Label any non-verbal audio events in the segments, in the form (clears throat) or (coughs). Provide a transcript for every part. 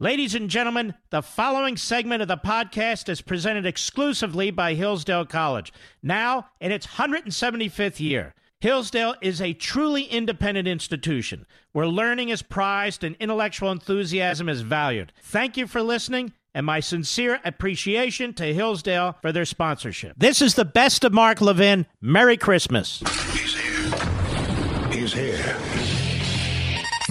Ladies and gentlemen, the following segment of the podcast is presented exclusively by Hillsdale College, now in its 175th year. Hillsdale is a truly independent institution where learning is prized and intellectual enthusiasm is valued. Thank you for listening and my sincere appreciation to Hillsdale for their sponsorship. This is the best of Mark Levin. Merry Christmas. He's here. He's here.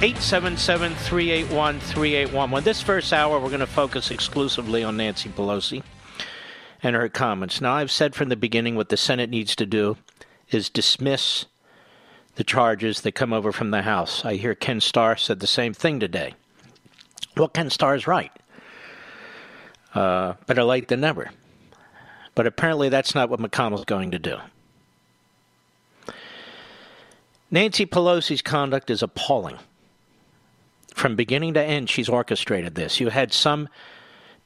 877 381 3811. This first hour, we're going to focus exclusively on Nancy Pelosi and her comments. Now, I've said from the beginning what the Senate needs to do is dismiss the charges that come over from the House. I hear Ken Starr said the same thing today. Well, Ken Starr is right. Uh, better late than never. But apparently, that's not what McConnell's going to do. Nancy Pelosi's conduct is appalling. From beginning to end, she's orchestrated this. You had some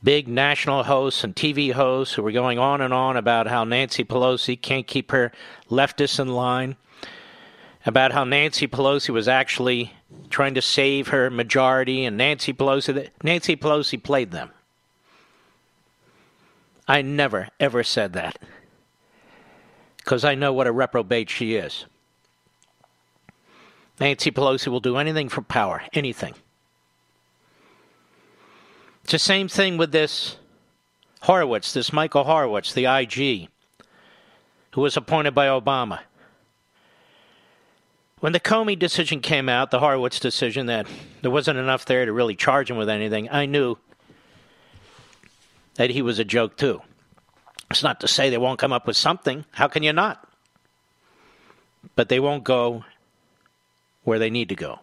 big national hosts and TV hosts who were going on and on about how Nancy Pelosi can't keep her leftists in line, about how Nancy Pelosi was actually trying to save her majority, and Nancy Pelosi, Nancy Pelosi played them. I never, ever said that. Because I know what a reprobate she is. Nancy Pelosi will do anything for power, anything. It's the same thing with this Horowitz, this Michael Horowitz, the IG, who was appointed by Obama. When the Comey decision came out, the Horowitz decision, that there wasn't enough there to really charge him with anything, I knew that he was a joke too. It's not to say they won't come up with something. How can you not? But they won't go where they need to go.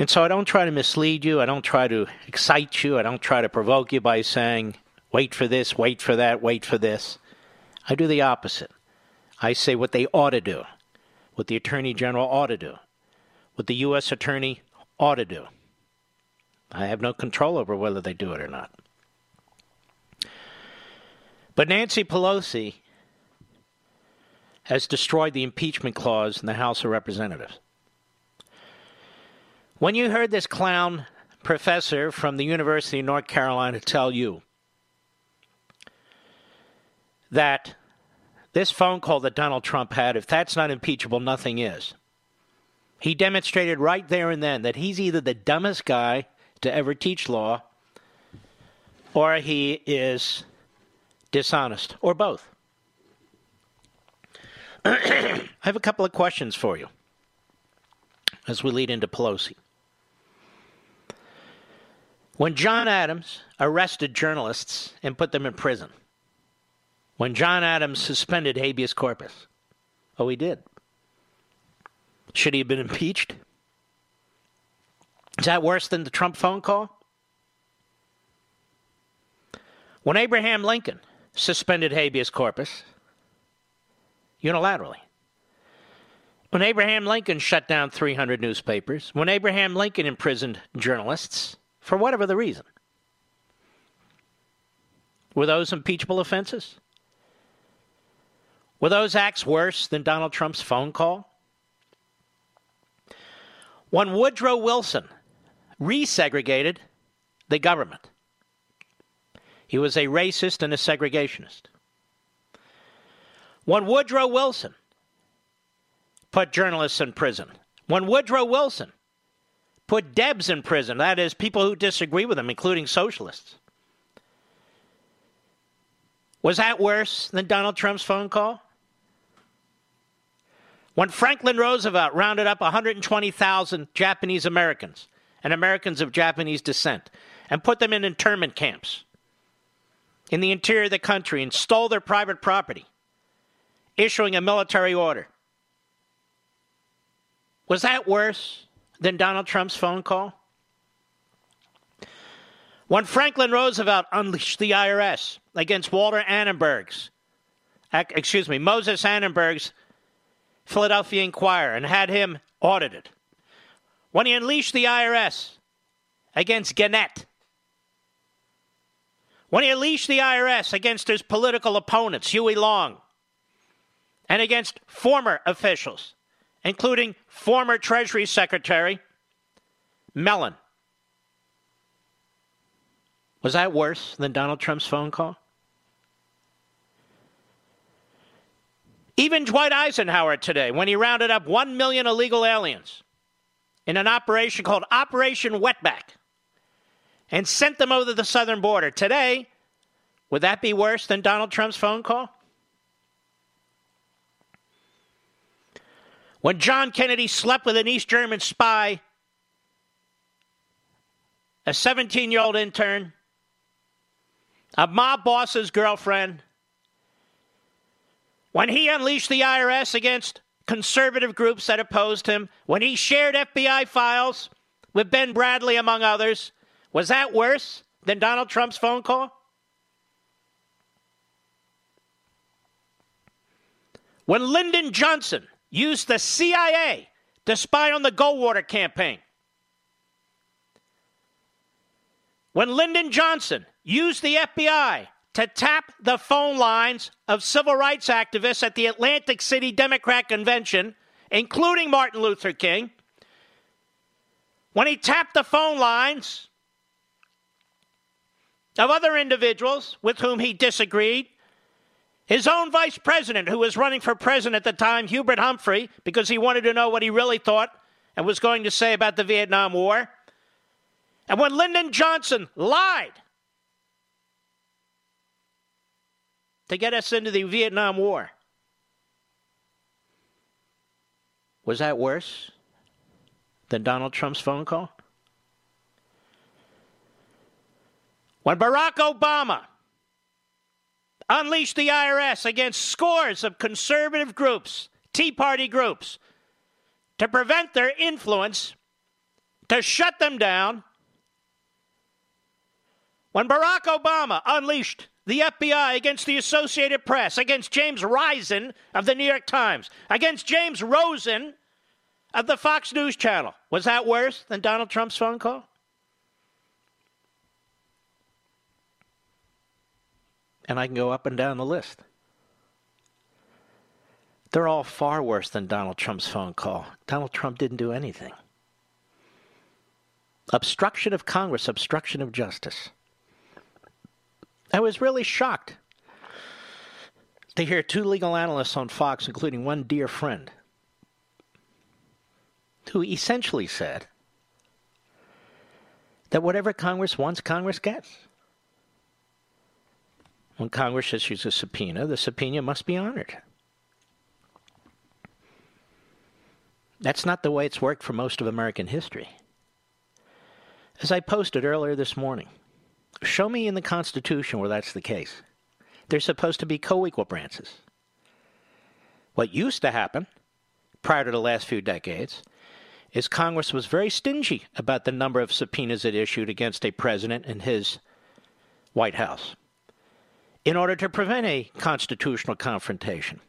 And so I don't try to mislead you. I don't try to excite you. I don't try to provoke you by saying, wait for this, wait for that, wait for this. I do the opposite. I say what they ought to do, what the Attorney General ought to do, what the U.S. Attorney ought to do. I have no control over whether they do it or not. But Nancy Pelosi has destroyed the impeachment clause in the House of Representatives. When you heard this clown professor from the University of North Carolina tell you that this phone call that Donald Trump had, if that's not impeachable, nothing is. He demonstrated right there and then that he's either the dumbest guy to ever teach law or he is dishonest, or both. (clears throat) I have a couple of questions for you as we lead into Pelosi. When John Adams arrested journalists and put them in prison, when John Adams suspended habeas corpus, oh, he did. Should he have been impeached? Is that worse than the Trump phone call? When Abraham Lincoln suspended habeas corpus unilaterally. When Abraham Lincoln shut down 300 newspapers, when Abraham Lincoln imprisoned journalists, for whatever the reason, were those impeachable offenses? Were those acts worse than Donald Trump's phone call? When Woodrow Wilson resegregated the government, he was a racist and a segregationist. When Woodrow Wilson put journalists in prison, when Woodrow Wilson put Debs in prison, that is, people who disagree with him, including socialists, was that worse than Donald Trump's phone call? When Franklin Roosevelt rounded up 120,000 Japanese Americans and Americans of Japanese descent and put them in internment camps in the interior of the country and stole their private property, issuing a military order. Was that worse than Donald Trump's phone call? When Franklin Roosevelt unleashed the IRS against Walter Annenberg's, excuse me, Moses Annenberg's Philadelphia Inquirer and had him audited. When he unleashed the IRS against Gannett. When he unleashed the IRS against his political opponents, Huey Long, and against former officials, including former Treasury Secretary Mellon. Was that worse than Donald Trump's phone call? Even Dwight Eisenhower today, when he rounded up 1 million illegal aliens in an operation called Operation Wetback and sent them over the southern border, today, would that be worse than Donald Trump's phone call? When John Kennedy slept with an East German spy, a 17 year old intern, a mob boss's girlfriend, when he unleashed the IRS against conservative groups that opposed him, when he shared FBI files with Ben Bradlee, among others, was that worse than Donald Trump's phone call? When Lyndon Johnson used the CIA to spy on the Goldwater campaign, when Lyndon Johnson used the FBI to tap the phone lines of civil rights activists at the Atlantic City Democrat Convention, including Martin Luther King, when he tapped the phone lines of other individuals with whom he disagreed, his own vice president, who was running for president at the time, Hubert Humphrey, because he wanted to know what he really thought and was going to say about the Vietnam War. And when Lyndon Johnson lied to get us into the Vietnam War. Was that worse than Donald Trump's phone call? When Barack Obama unleashed the IRS against scores of conservative groups, Tea Party groups, to prevent their influence, to shut them down, when Barack Obama unleashed the FBI against the Associated Press, against James Risen of the New York Times, against James Rosen of the Fox News Channel. Was that worse than Donald Trump's phone call? And I can go up and down the list. They're all far worse than Donald Trump's phone call. Donald Trump didn't do anything. Obstruction of Congress, obstruction of justice. I was really shocked to hear two legal analysts on Fox, including one dear friend, who essentially said that whatever Congress wants, Congress gets. When Congress issues a subpoena, the subpoena must be honored. That's not the way it's worked for most of American history. As I posted earlier this morning, Show me in the Constitution where that's the case. They're supposed to be co equal branches. What used to happen prior to the last few decades is Congress was very stingy about the number of subpoenas it issued against a president and his White House in order to prevent a constitutional confrontation.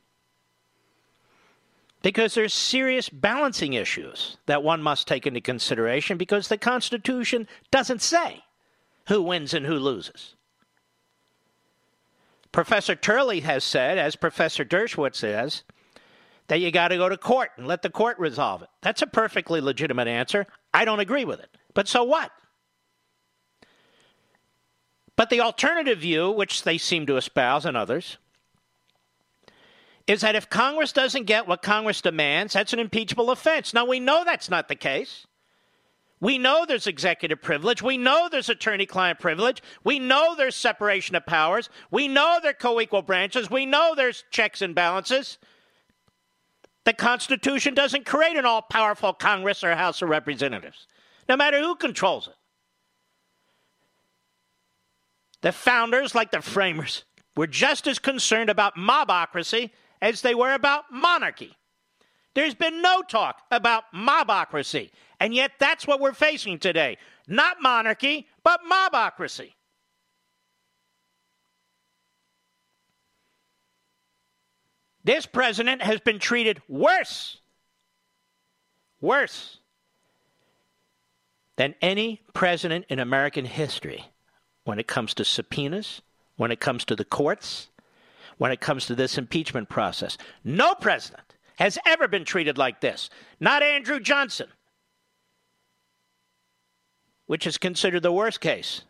Because there's serious balancing issues that one must take into consideration because the Constitution doesn't say who wins and who loses. Professor Turley has said, as Professor Dershowitz says, that you got to go to court and let the court resolve it. That's a perfectly legitimate answer. I don't agree with it. But so what? But the alternative view, which they seem to espouse and others, is that if Congress doesn't get what Congress demands, that's an impeachable offense. Now, we know that's not the case. We know there's executive privilege. We know there's attorney client privilege. We know there's separation of powers. We know they're co equal branches. We know there's checks and balances. The Constitution doesn't create an all powerful Congress or House of Representatives, no matter who controls it. The founders, like the framers, were just as concerned about mobocracy as they were about monarchy. There's been no talk about mobocracy And yet, that's what we're facing today. Not monarchy, but mobocracy. This president has been treated worse, worse than any president in American history when it comes to subpoenas, when it comes to the courts, when it comes to this impeachment process. No president has ever been treated like this. Not Andrew Johnson, which is considered the worst case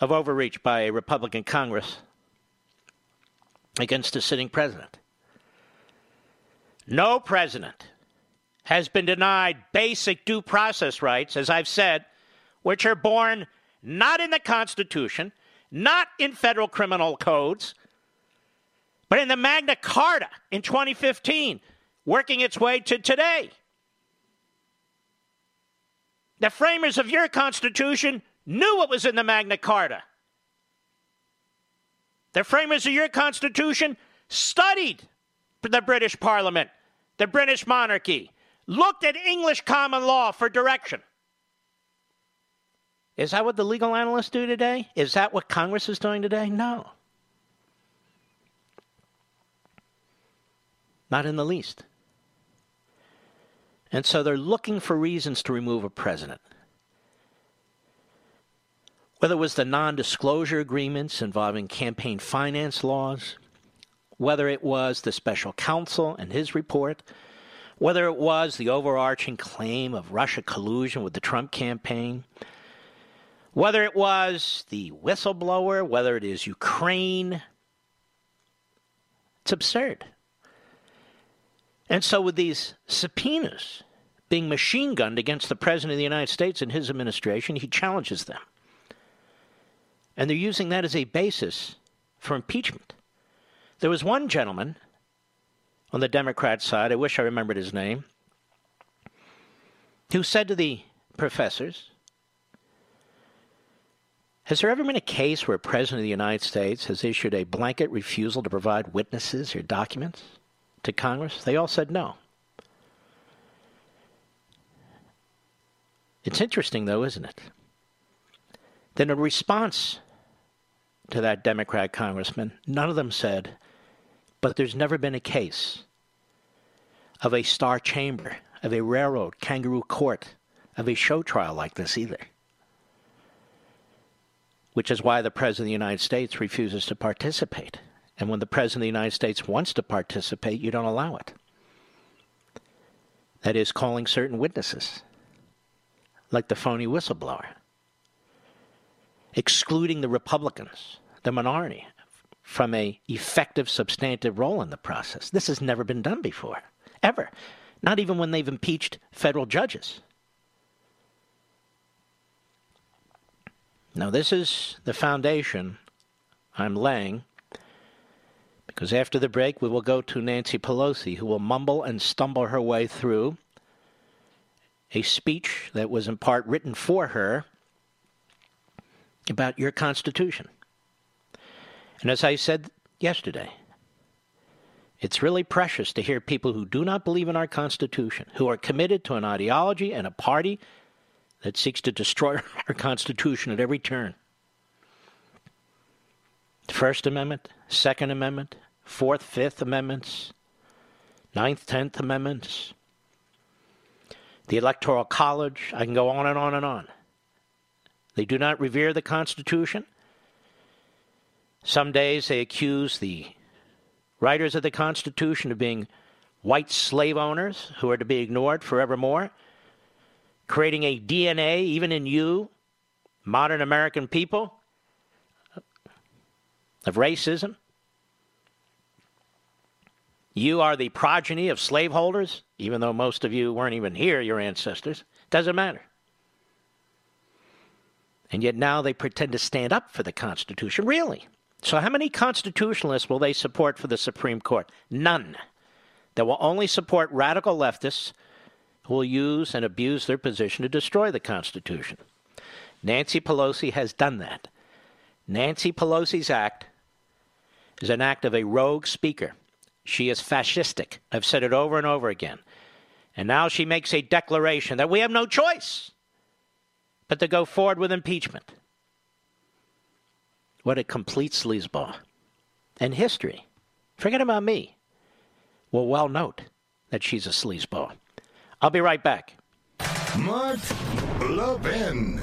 of overreach by a Republican Congress against a sitting president. No president has been denied basic due process rights, as I've said, which are born not in the Constitution, not in federal criminal codes, but in the Magna Carta in 2015, working its way to today. The framers of your Constitution knew what was in the Magna Carta. The framers of your Constitution studied the British Parliament, the British monarchy, looked at English common law for direction. Is that what the legal analysts do today? Is that what Congress is doing today? No. Not in the least. And so they're looking for reasons to remove a president. Whether it was the non disclosure agreements involving campaign finance laws, whether it was the special counsel and his report, whether it was the overarching claim of Russia collusion with the Trump campaign, whether it was the whistleblower, whether it is Ukraine. It's absurd. And so, with these subpoenas being machine gunned against the President of the United States and his administration, he challenges them. And they're using that as a basis for impeachment. There was one gentleman on the Democrat side, I wish I remembered his name, who said to the professors, Has there ever been a case where a president of the United States has issued a blanket refusal to provide witnesses or documents to Congress? They all said no. It's interesting, though, isn't it? Then, in response to that Democrat congressman, none of them said, but there's never been a case of a star chamber, of a railroad kangaroo court, of a show trial like this either. Which is why the President of the United States refuses to participate. And when the President of the United States wants to participate, you don't allow it. That is, calling certain witnesses, like the phony whistleblower, excluding the Republicans, the minority, from a effective substantive role in the process. This has never been done before, ever. Not even when they've impeached federal judges. Now, this is the foundation I'm laying because after the break, we will go to Nancy Pelosi, who will mumble and stumble her way through a speech that was in part written for her about your Constitution. And as I said yesterday, it's really precious to hear people who do not believe in our Constitution, who are committed to an ideology and a party that seeks to destroy (laughs) our Constitution at every turn. First Amendment, Second Amendment, Fourth, Fifth Amendments, Ninth, Tenth Amendments, the Electoral College. I can go on and on and on. They do not revere the Constitution. Some days they accuse the writers of the Constitution of being white slave owners who are to be ignored forevermore, creating a DNA, even in you, modern American people, of racism. You are the progeny of slaveholders, even though most of you weren't even here, your ancestors. Doesn't matter. And yet now they pretend to stand up for the Constitution. Really? So, how many constitutionalists will they support for the Supreme Court? None. They will only support radical leftists will use and abuse their position to destroy the Constitution. Nancy Pelosi has done that. Nancy Pelosi's act is an act of a rogue speaker. She is fascistic. I've said it over and over again. And now she makes a declaration that we have no choice but to go forward with impeachment. What a complete sleazeball. And history, forget about me, will well note that she's a sleazeball. I'll be right back. Mark Levin.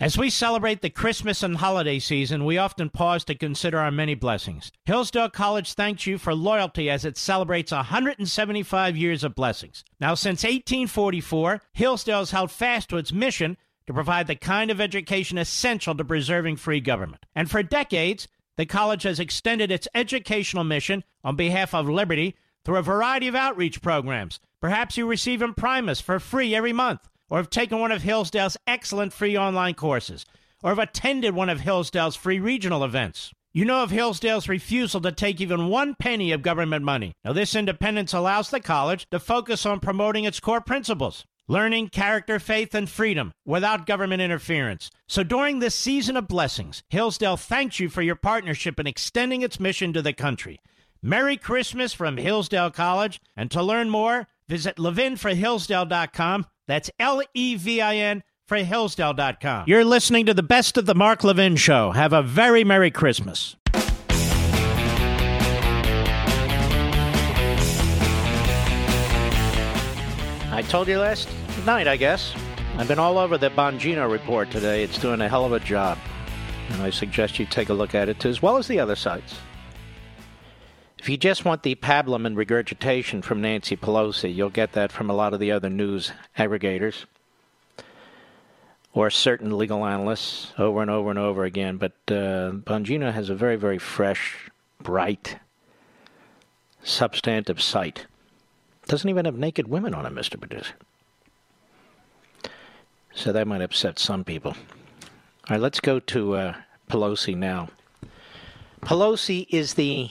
As we celebrate the Christmas and holiday season, we often pause to consider our many blessings. Hillsdale College thanks you for loyalty as it celebrates 175 years of blessings. Now, since 1844, Hillsdale has held fast to its mission to provide the kind of education essential to preserving free government. And for decades, the college has extended its educational mission on behalf of liberty through a variety of outreach programs. Perhaps you receive Imprimis for free every month or have taken one of Hillsdale's excellent free online courses, or have attended one of Hillsdale's free regional events. You know of Hillsdale's refusal to take even one penny of government money. Now, this independence allows the college to focus on promoting its core principles learning, character, faith, and freedom without government interference. So during this season of blessings, Hillsdale thanks you for your partnership in extending its mission to the country. Merry Christmas from Hillsdale College, and to learn more, visit levinforhillsdale.com that's L E V I N for Hillsdale.com. You're listening to the best of the Mark Levin Show. Have a very Merry Christmas. I told you last night, I guess. I've been all over the Bongino report today. It's doing a hell of a job. And I suggest you take a look at it too, as well as the other sites. If you just want the pablum and regurgitation from Nancy Pelosi, you'll get that from a lot of the other news aggregators or certain legal analysts over and over and over again. But uh, Bongino has a very, very fresh, bright, substantive site. Doesn't even have naked women on it, Mr. Producer. So that might upset some people. All right, let's go to uh, Pelosi now. Pelosi is the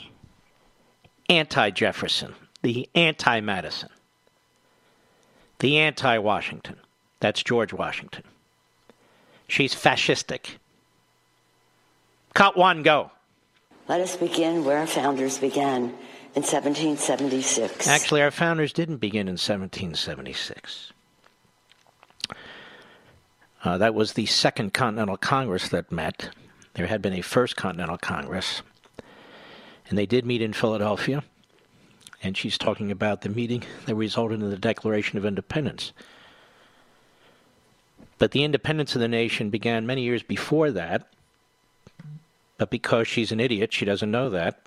anti Jefferson, the anti Madison, the anti Washington. That's George Washington. She's fascistic. Cut one, go. Let us begin where our founders began in 1776. Actually, our founders didn't begin in 1776. Uh, that was the Second Continental Congress that met. There had been a First Continental Congress and they did meet in Philadelphia. And she's talking about the meeting that resulted in the Declaration of Independence. But the independence of the nation began many years before that. But because she's an idiot, she doesn't know that.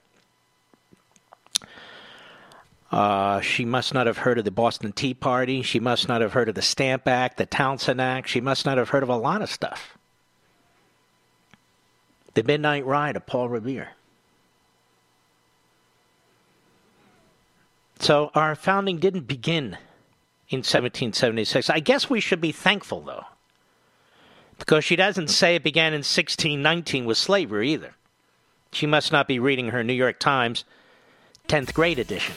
Uh, she must not have heard of the Boston Tea Party. She must not have heard of the Stamp Act, the Townshend Act. She must not have heard of a lot of stuff. The Midnight Ride of Paul Revere. So our founding didn't begin in 1776. I guess we should be thankful, though, because she doesn't say it began in 1619 with slavery either. She must not be reading her New York Times 10th grade edition.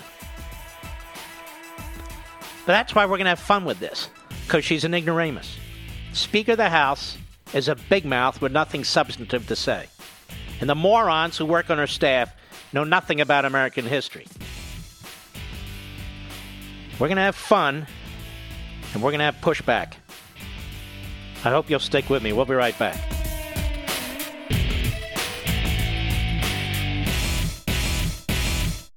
But that's why we're going to have fun with this, because she's an ignoramus. Speaker of the House is a big mouth with nothing substantive to say. And the morons who work on her staff know nothing about American history. We're going to have fun, and we're going to have pushback. I hope you'll stick with me. We'll be right back.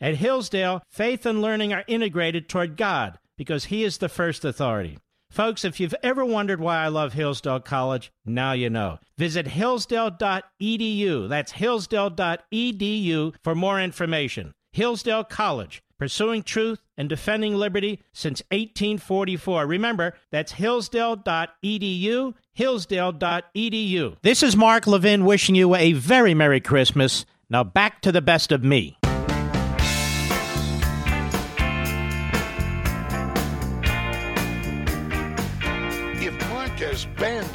At Hillsdale, faith and learning are integrated toward God because He is the first authority. Folks, if you've ever wondered why I love Hillsdale College, now you know. Visit hillsdale.edu. That's hillsdale.edu for more information. Hillsdale College, pursuing truth and defending liberty since 1844. Remember, that's hillsdale.edu, hillsdale.edu. This is Mark Levin wishing you a very Merry Christmas. Now back to the best of me.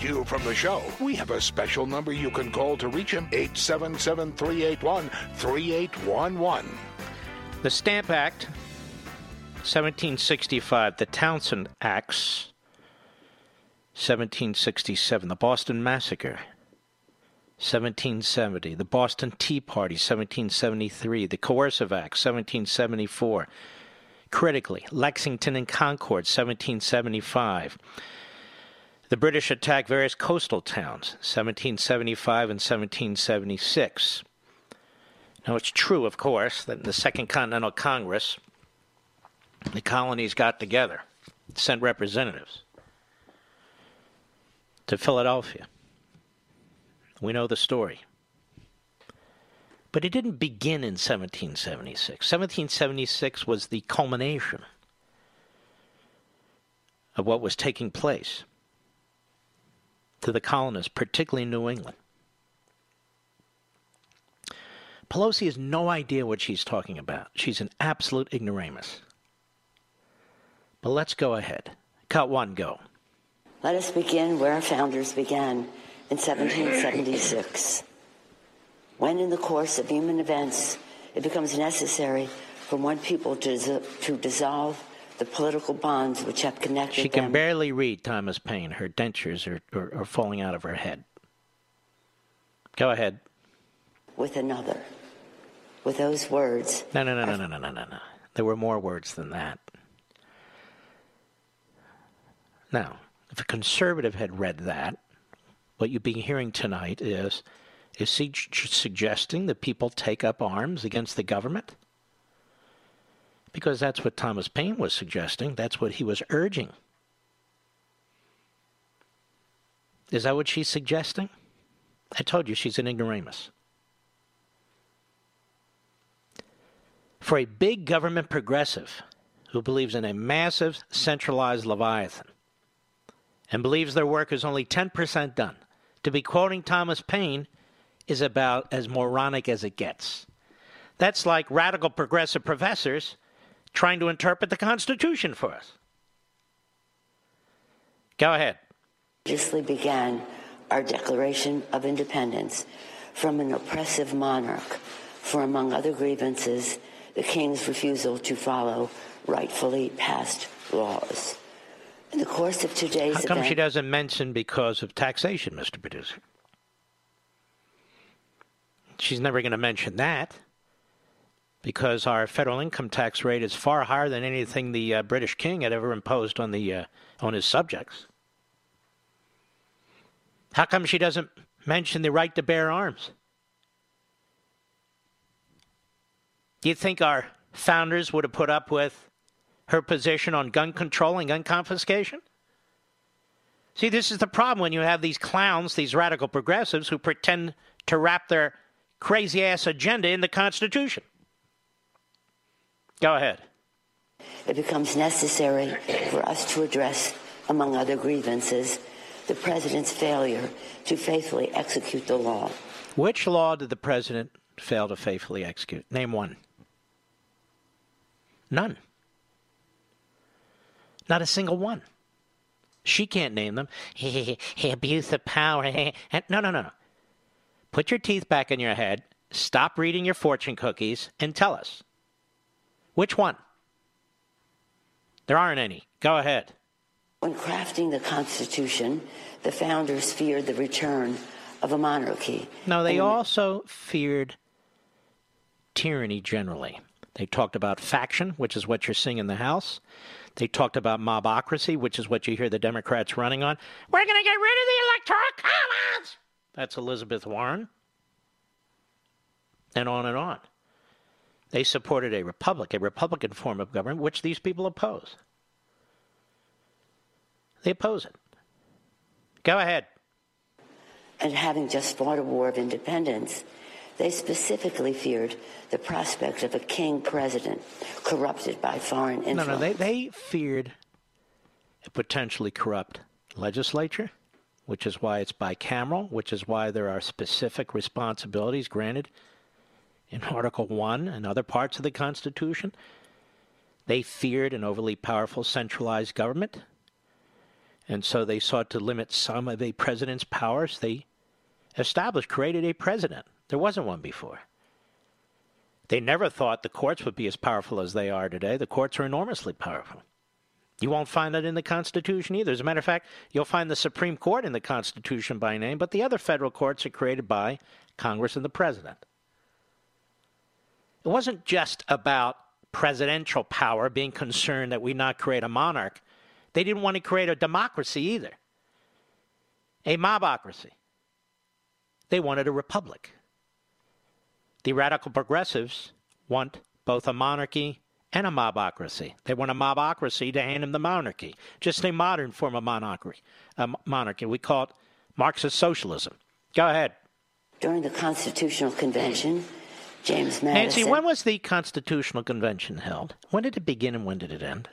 You from the show, we have a special number you can call to reach him 877 381 3811. The Stamp Act, 1765, the Townshend Acts, 1767, the Boston Massacre, 1770, the Boston Tea Party, 1773, the Coercive Act, 1774. Critically, Lexington and Concord, 1775. The British attacked various coastal towns, 1775 and 1776. Now, it's true, of course, that in the Second Continental Congress, the colonies got together, sent representatives to Philadelphia. We know the story. But it didn't begin in 1776. 1776 was the culmination of what was taking place to the colonists, particularly New England. Pelosi has no idea what she's talking about. She's an absolute ignoramus. But let's go ahead. Cut one, go. Let us begin where our founders began in 1776. When, in the course of human events, it becomes necessary for one people to, to dissolve the political bonds which have connected She can them. barely read Thomas Paine. Her dentures are, are, are falling out of her head. Go ahead. With another. With those words. No, no, no, no, no, no, no, no, no. There were more words than that. Now, if a conservative had read that, what you'd be hearing tonight is is he suggesting that people take up arms against the government? Because that's what Thomas Paine was suggesting. That's what he was urging. Is that what she's suggesting? I told you she's an ignoramus. For a big government progressive who believes in a massive centralized Leviathan and believes their work is only 10% done, to be quoting Thomas Paine is about as moronic as it gets. That's like radical progressive professors trying to interpret the Constitution for us. Go ahead. Religiously began our Declaration of Independence from an oppressive monarch for, among other grievances, the king's refusal to follow rightfully passed laws. In the course of today's How come event, she doesn't mention because of taxation, Mr. Producer? She's never going to mention that because our federal income tax rate is far higher than anything the uh, British king had ever imposed on the uh, on his subjects. How come she doesn't mention the right to bear arms? Do you think our founders would have put up with her position on gun control and gun confiscation? See, this is the problem when you have these clowns, these radical progressives who pretend to wrap their crazy ass agenda in the Constitution. Go ahead. It becomes necessary for us to address, among other grievances, the president's failure to faithfully execute the law. Which law did the president fail to faithfully execute? Name one. None. Not a single one. She can't name them. (laughs) He, he abuse of power. (laughs) no, no, no, no. Put your teeth back in your head. Stop reading your fortune cookies and tell us. Which one? There aren't any. Go ahead. When crafting the Constitution, the founders feared the return of a monarchy. No, they and also feared tyranny generally. They talked about faction, which is what you're seeing in the House. They talked about mobocracy, which is what you hear the Democrats running on. We're going to get rid of the Electoral College. That's Elizabeth Warren. And on and on. They supported a republic, a Republican form of government, which these people oppose. They oppose it. Go ahead. And having just fought a war of independence, they specifically feared the prospect of a king president corrupted by foreign influence. No, no, they, they feared a potentially corrupt legislature, which is why it's bicameral, which is why there are specific responsibilities granted in (laughs) Article 1 and other parts of the Constitution. They feared an overly powerful centralized government, and so they sought to limit some of a president's powers. They established, created a president. There wasn't one before. They never thought the courts would be as powerful as they are today. The courts are enormously powerful. You won't find that in the Constitution either. As a matter of fact, you'll find the Supreme Court in the Constitution by name, but the other federal courts are created by Congress and the President. It wasn't just about presidential power being concerned that we not create a monarch. They didn't want to create a democracy either, a mobocracy. They wanted a republic. The radical progressives want both a monarchy and a mobocracy. They want a mobocracy to hand them the monarchy, just a modern form of monarchy. A monarchy. We call it Marxist socialism. Go ahead. During the Constitutional Convention, James Madison. Nancy, when was the Constitutional Convention held? When did it begin and when did it end?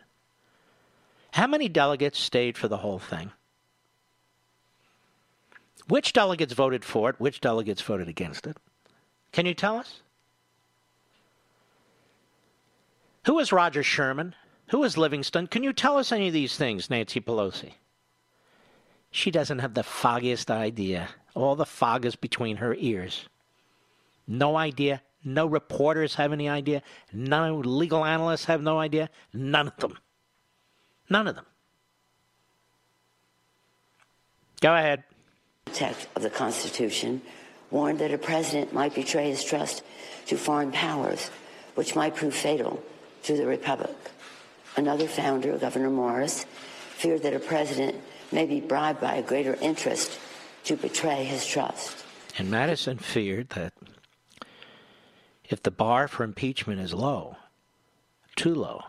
How many delegates stayed for the whole thing? Which delegates voted for it? Which delegates voted against it? Can you tell us? Who is Roger Sherman? Who is Livingston? Can you tell us any of these things, Nancy Pelosi? She doesn't have the foggiest idea. All the fog is between her ears. No idea. No reporters have any idea. No legal analysts have no idea. None of them. None of them. Go ahead. Text of the Constitution warned that a president might betray his trust to foreign powers, which might prove fatal to the republic. Another founder, Gouverneur Morris, feared that a president may be bribed by a greater interest to betray his trust. And Madison feared that if the bar for impeachment is low, too low,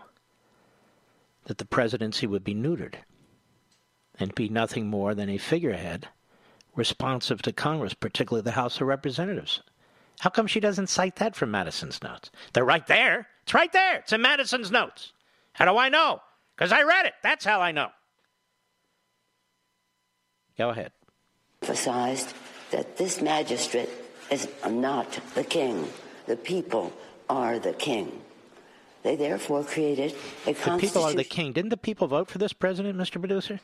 that the presidency would be neutered and be nothing more than a figurehead responsive to Congress, particularly the House of Representatives. How come she doesn't cite that from Madison's notes? They're right there. It's right there. It's in Madison's notes. How do I know? Because I read it. That's how I know. Go ahead. Emphasized that this magistrate is not the king. The people are the king. They therefore created a constitution. The people are the king. Didn't the people vote for this president, Mr. Producer?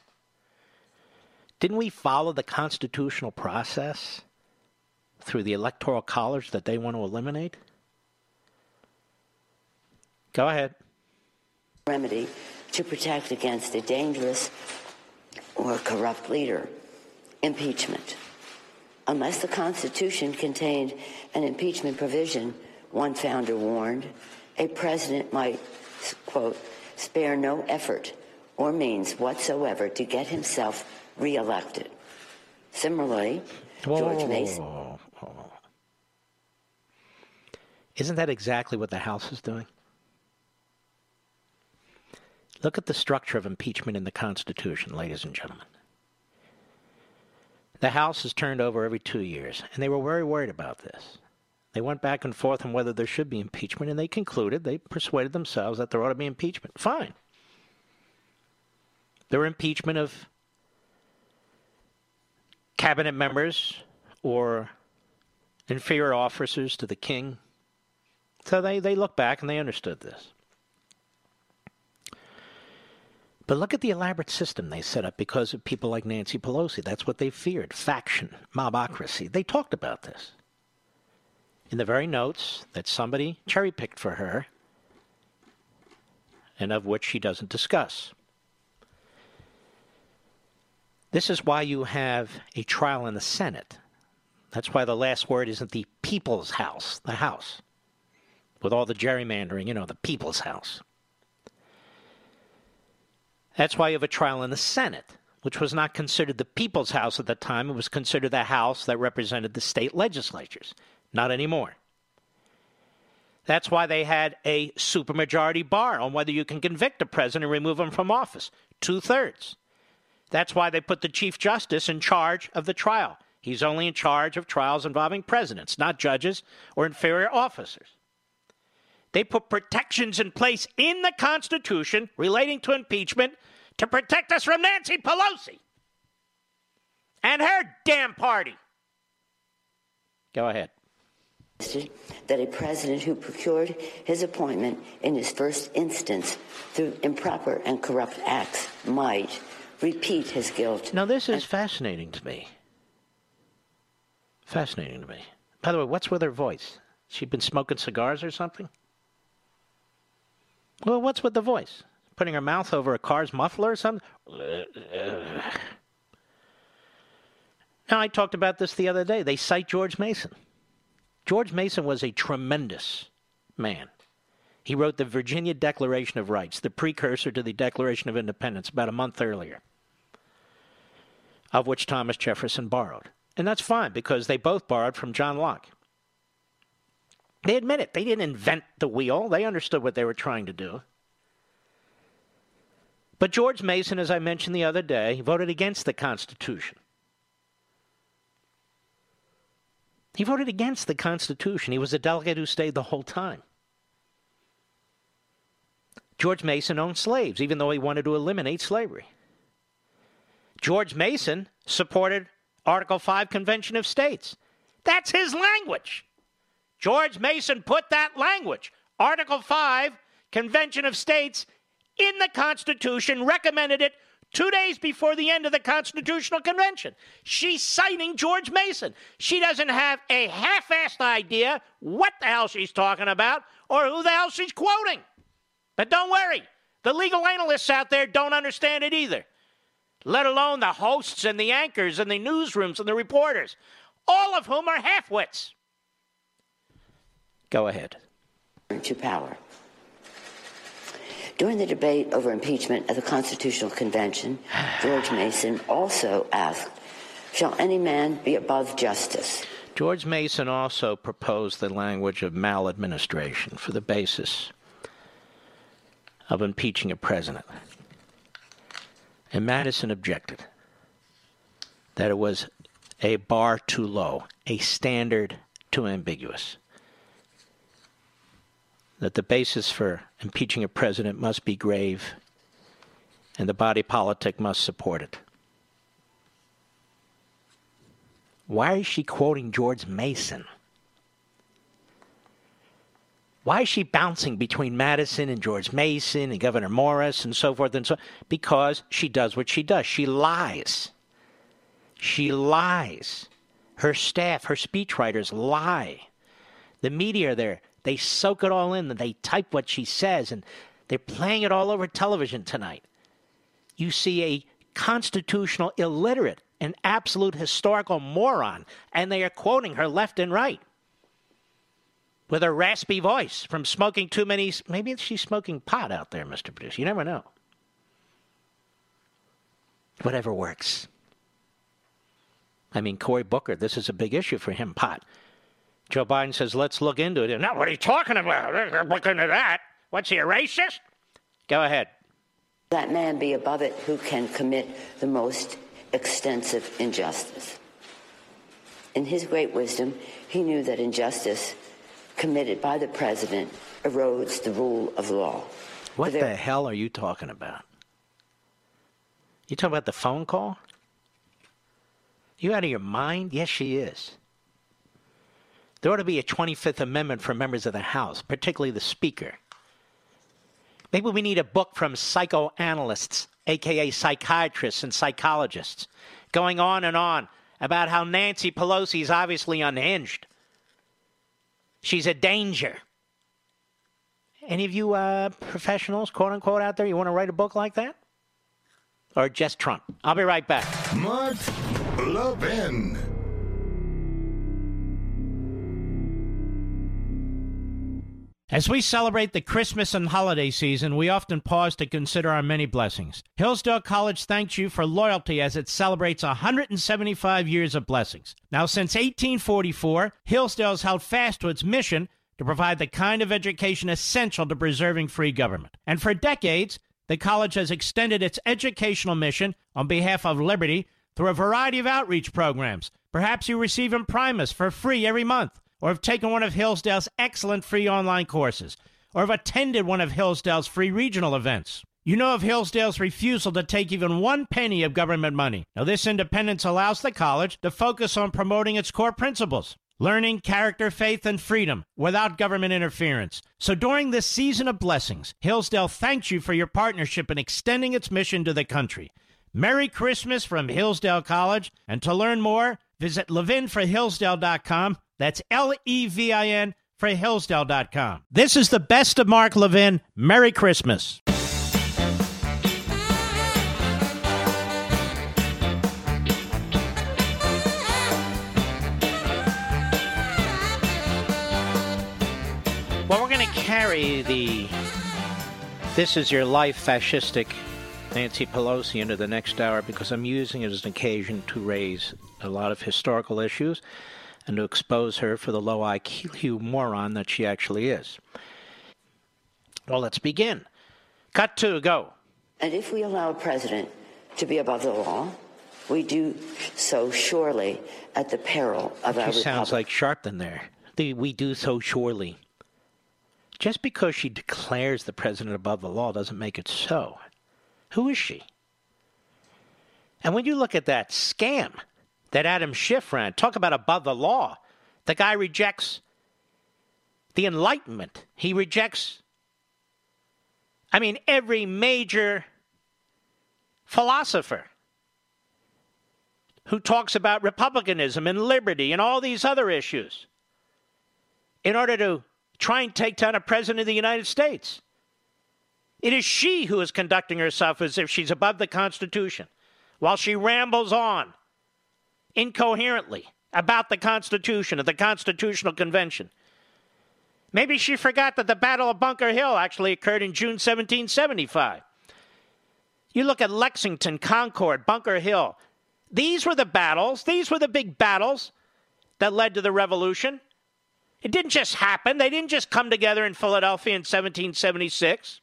Didn't we follow the constitutional process through the electoral college that they want to eliminate? Go ahead. Remedy to protect against a dangerous or corrupt leader impeachment. Unless the Constitution contained an impeachment provision, one founder warned, a president might, quote, spare no effort or means whatsoever to get himself reelected. Similarly, whoa, George Mason. Whoa, whoa, Isn't that exactly what the House is doing? Look at the structure of impeachment in the Constitution, ladies and gentlemen. The House is turned over every two years, and they were very worried about this. They went back and forth on whether there should be impeachment, and they concluded, they persuaded themselves that there ought to be impeachment. Fine. There were impeachment of cabinet members or inferior officers to the king. So they, they looked back and they understood this. But look at the elaborate system they set up because of people like Nancy Pelosi. That's what they feared faction, mobocracy. They talked about this in the very notes that somebody cherry picked for her and of which she doesn't discuss. This is why you have a trial in the Senate. That's why the last word isn't the people's house, the House, with all the gerrymandering, you know, the people's house. That's why you have a trial in the Senate, which was not considered the people's house at the time. It was considered the house that represented the state legislatures. Not anymore. That's why they had a supermajority bar on whether you can convict a president and remove him from office. Two thirds. That's why they put the Chief Justice in charge of the trial. He's only in charge of trials involving presidents, not judges or inferior officers. They put protections in place in the Constitution relating to impeachment to protect us from Nancy Pelosi and her damn party. Go ahead. That a president who procured his appointment in his first instance through improper and corrupt acts might repeat his guilt. Now, this is fascinating to me. Fascinating to me. By the way, what's with her voice? She been smoking cigars or something? Well, what's with the voice? Putting her mouth over a car's muffler or something? Now, I talked about this the other day. They cite George Mason. George Mason was a tremendous man. He wrote the Virginia Declaration of Rights, the precursor to the Declaration of Independence, about a month earlier, of which Thomas Jefferson borrowed. And that's fine because they both borrowed from John Locke. They admit it. They didn't invent the wheel, they understood what they were trying to do. But George Mason, as I mentioned the other day, voted against the Constitution. He voted against the Constitution. He was a delegate who stayed the whole time. George Mason owned slaves, even though he wanted to eliminate slavery. George Mason supported Article 5 Convention of States. That's his language. George Mason put that language, Article 5 Convention of States, in the Constitution, recommended it two days before the end of the Constitutional Convention. She's citing George Mason. She doesn't have a half assed idea what the hell she's talking about or who the hell she's quoting. But don't worry, the legal analysts out there don't understand it either, let alone the hosts and the anchors and the newsrooms and the reporters, all of whom are half wits. Go ahead. To power. During the debate over impeachment at the Constitutional Convention, George Mason also asked, Shall any man be above justice? George Mason also proposed the language of maladministration for the basis of impeaching a president. And Madison objected that it was a bar too low, a standard too ambiguous that the basis for impeaching a president must be grave and the body politic must support it. Why is she quoting George Mason? Why is she bouncing between Madison and George Mason and Gouverneur Morris and so forth and so because she does what she does. She lies. She lies. Her staff, her speechwriters lie. The media are there they soak it all in and they type what she says and they're playing it all over television tonight. You see a constitutional illiterate, an absolute historical moron, and they are quoting her left and right with a raspy voice from smoking too many. Maybe she's smoking pot out there, Mr. Producer. You never know. Whatever works. I mean, Cory Booker, this is a big issue for him, pot. Joe Biden says, let's look into it. Now, what are you talking about? Look into that. What's he, a racist? Go ahead. That man be above it who can commit the most extensive injustice. In his great wisdom, he knew that injustice committed by the president erodes the rule of law. What the hell are you talking about? You talking about the phone call? You out of your mind? Yes, she is. There ought to be a 25th Amendment for members of the House, particularly the Speaker. Maybe we need a book from psychoanalysts, aka psychiatrists and psychologists, going on and on about how Nancy Pelosi is obviously unhinged. She's a danger. Any of you uh, professionals, quote unquote, out there, you want to write a book like that? Or just Trump? I'll be right back. Mark Levin. As we celebrate the Christmas and holiday season, we often pause to consider our many blessings. Hillsdale College thanks you for loyalty as it celebrates 175 years of blessings. Now, since 1844, Hillsdale has held fast to its mission to provide the kind of education essential to preserving free government. And for decades, the college has extended its educational mission on behalf of liberty through a variety of outreach programs. Perhaps you receive Imprimis for free every month, or have taken one of Hillsdale's excellent free online courses, or have attended one of Hillsdale's free regional events. You know of Hillsdale's refusal to take even one penny of government money. Now, this independence allows the college to focus on promoting its core principles learning, character, faith, and freedom without government interference. So during this season of blessings, Hillsdale thanks you for your partnership in extending its mission to the country. Merry Christmas from Hillsdale College. And to learn more, visit levinforhillsdale.com. That's L E V I N for Hillsdale.com. This is the best of Mark Levin. Merry Christmas. Well, we're going to carry the This is Your Life fascistic Nancy Pelosi into the next hour because I'm using it as an occasion to raise a lot of historical issues and to expose her for the low IQ moron that she actually is. Well, let's begin. Cut to go. And if we allow a president to be above the law, we do so surely at the peril of she our sounds republic. like Sharpton there. The, we do so surely. Just because she declares the president above the law doesn't make it so. Who is she? And when you look at that scam that Adam Schiff ran, talk about above the law. The guy rejects the Enlightenment. He rejects, I mean, every major philosopher who talks about republicanism and liberty and all these other issues in order to try and take down a president of the United States. It is she who is conducting herself as if she's above the Constitution while she rambles on incoherently about the Constitution at the Constitutional Convention. Maybe she forgot that the Battle of Bunker Hill actually occurred in June 1775. You look at Lexington, Concord, Bunker Hill. These were the battles, these were the big battles that led to the revolution. It didn't just happen, they didn't just come together in Philadelphia in 1776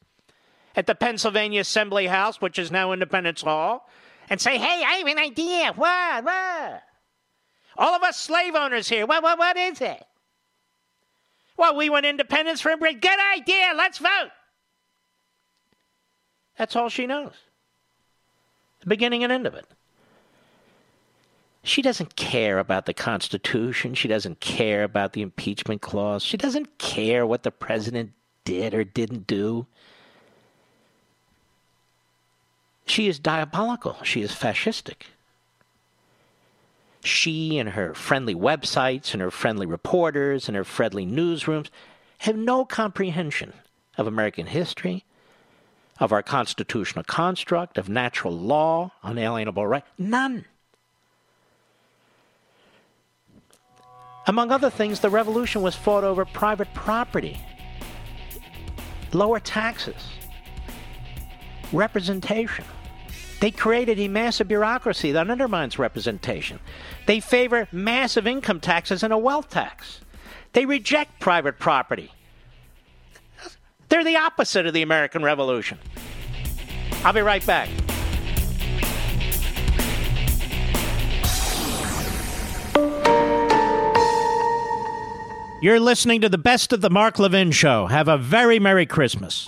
at the Pennsylvania Assembly House, which is now Independence Hall, and say, hey, I have an idea. What? What? All of us slave owners here. What, what, what is it? Well, we want independence for Britain. Good idea. Let's vote. That's all she knows. The beginning and end of it. She doesn't care about the Constitution. She doesn't care about the impeachment clause. She doesn't care what the president did or didn't do. She is diabolical. She is fascistic. She and her friendly websites and her friendly reporters and her friendly newsrooms have no comprehension of American history, of our constitutional construct, of natural law, unalienable right. None. Among other things, the revolution was fought over private property, lower taxes, representation. They created a massive bureaucracy that undermines representation. They favor massive income taxes and a wealth tax. They reject private property. They're the opposite of the American Revolution. I'll be right back. You're listening to the best of the Mark Levin Show. Have a very Merry Christmas.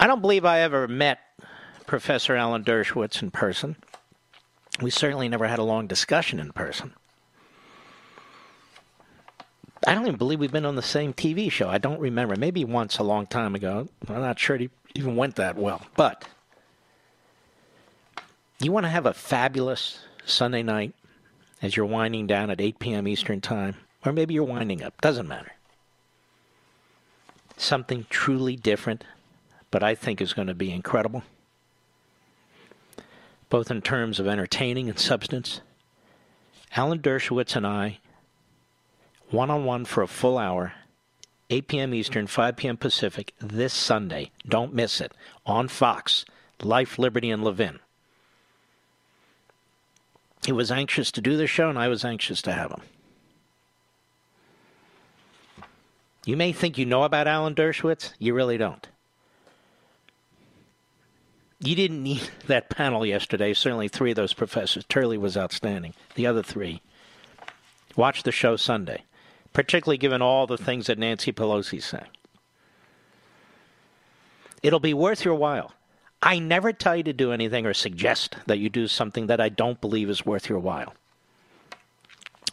I don't believe I ever met Professor Alan Dershowitz in person. We certainly never had a long discussion in person. I don't even believe we've been on the same TV show. I don't remember. Maybe once a long time ago. I'm not sure it even went that well. But you want to have a fabulous Sunday night as you're winding down at 8 p.m. Eastern Time, or maybe you're winding up, doesn't matter. something truly different, but I think is going to be incredible, both in terms of entertaining and substance. Alan Dershowitz and I, one on one for a full hour, 8 p.m. Eastern, 5 p.m. Pacific, this Sunday. Don't miss it. On Fox, Life, Liberty, and Levin. He was anxious to do the show, and I was anxious to have him. You may think you know about Alan Dershowitz. You really don't. You didn't need (laughs) that panel yesterday. Certainly, three of those professors. Turley was outstanding. The other three. Watch the show Sunday, particularly given all the things that Nancy Pelosi's saying. It'll be worth your while. I never tell you to do anything or suggest that you do something that I don't believe is worth your while.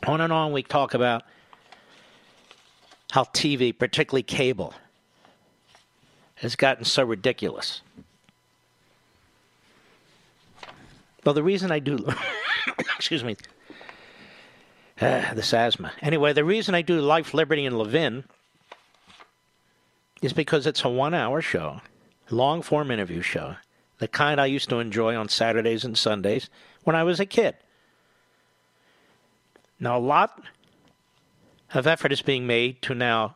On and on, we talk about how TV, particularly cable, has gotten so ridiculous. Well, the reason I do, (coughs) excuse me, uh, this asthma. Anyway, the reason I do Life, Liberty, and Levin is because it's a one hour show, long form interview show, the kind I used to enjoy on Saturdays and Sundays when I was a kid. Now, a lot of effort is being made to now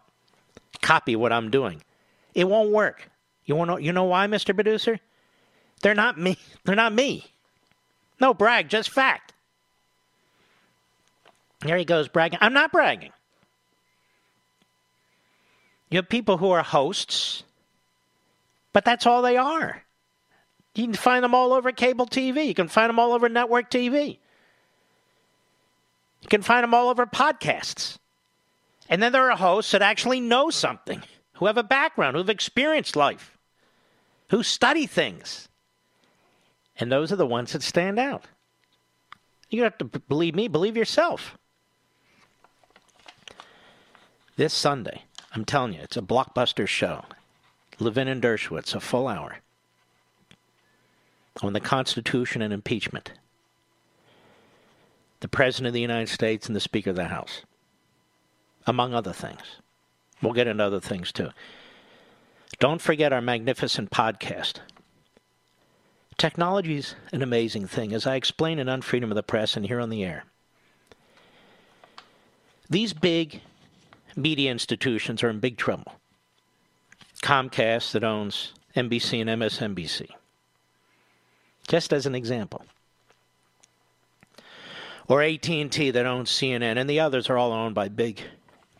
copy what I'm doing. It won't work. You want to, you know why, Mr. Producer? They're not me. They're not me. No brag, just fact. There he goes bragging. I'm not bragging. You have people who are hosts, but that's all they are. You can find them all over cable TV. You can find them all over network TV. You can find them all over podcasts. And then there are hosts that actually know something, who have a background, who've experienced life, who study things. And those are the ones that stand out. You have to believe me, believe yourself. This Sunday, I'm telling you, it's a blockbuster show. Levin and Dershowitz, a full hour on the Constitution and impeachment. The President of the United States and the Speaker of the House among other things. We'll get into other things too. Don't forget our magnificent podcast. Technology is an amazing thing, as I explain in Unfreedom of the Press and here on the air. These big media institutions are in big trouble. Comcast that owns NBC and MSNBC. Just as an example. Or AT&T that owns CNN and the others are all owned by big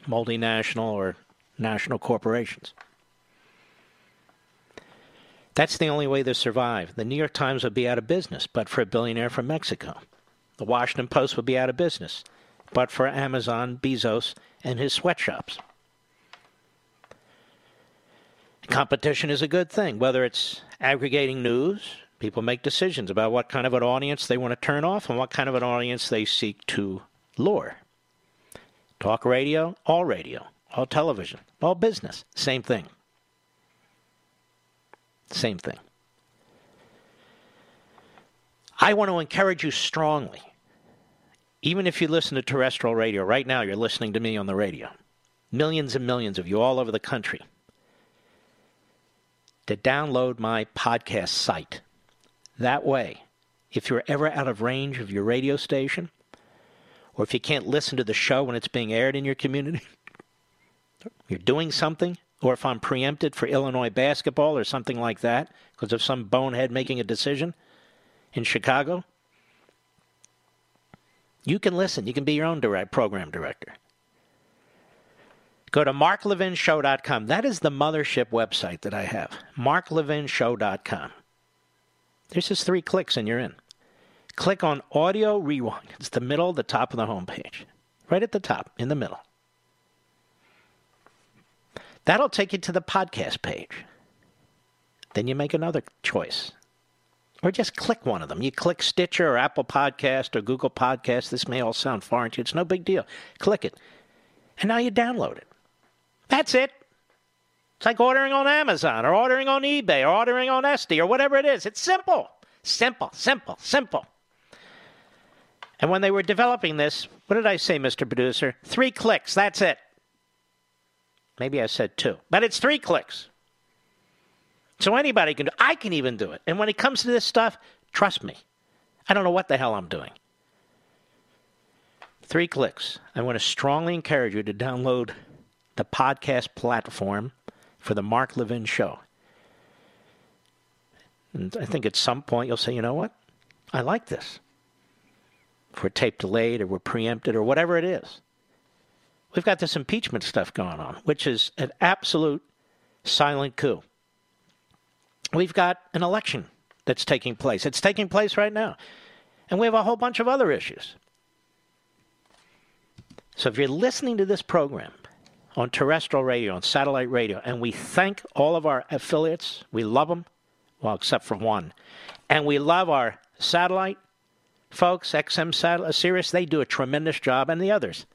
multinational or national corporations. That's the only way they survive. The New York Times would be out of business, but for a billionaire from Mexico. The Washington Post would be out of business, but for Amazon, Bezos, and his sweatshops. Competition is a good thing, whether it's aggregating news, people make decisions about what kind of an audience they want to turn off and what kind of an audience they seek to lure. Talk radio, all radio, all television, all business, same thing. Same thing. I want to encourage you strongly, even if you listen to terrestrial radio, right now you're listening to me on the radio, millions and millions of you all over the country, to download my podcast site. That way, if you're ever out of range of your radio station, or if you can't listen to the show when it's being aired in your community, (laughs) you're doing something, or if I'm preempted for Illinois basketball or something like that because of some bonehead making a decision in Chicago, you can listen. You can be your own direct program director. Go to marklevinshow.com. That is the mothership website that I have. marklevinshow.com. There's just three clicks and you're in click on Audio Rewind. It's the middle, the top of the homepage. Right at the top, in the middle. That'll take you to the podcast page. Then you make another choice. Or just click one of them. You click Stitcher or Apple Podcast or Google Podcast. This may all sound foreign to you. It's no big deal. Click it. And now you download it. That's it. It's like ordering on Amazon or ordering on eBay or ordering on Etsy or whatever it is. It's simple. Simple, simple, simple. And when they were developing this, what did I say, Mr. Producer? Three clicks, that's it. Maybe I said two, but it's three clicks. So anybody can do I can even do it. And when it comes to this stuff, trust me, I don't know what the hell I'm doing. Three clicks. I want to strongly encourage you to download the podcast platform for the Mark Levin Show. And I think at some point you'll say, you know what? I like this. If we're tape delayed or we're preempted or whatever it is. We've got this impeachment stuff going on, which is an absolute silent coup. We've got an election that's taking place. It's taking place right now. And we have a whole bunch of other issues. So if you're listening to this program on terrestrial radio, on satellite radio, and we thank all of our affiliates, we love them, well, except for one, and we love our satellite folks, XM satellite, uh, Sirius, they do a tremendous job, and the others.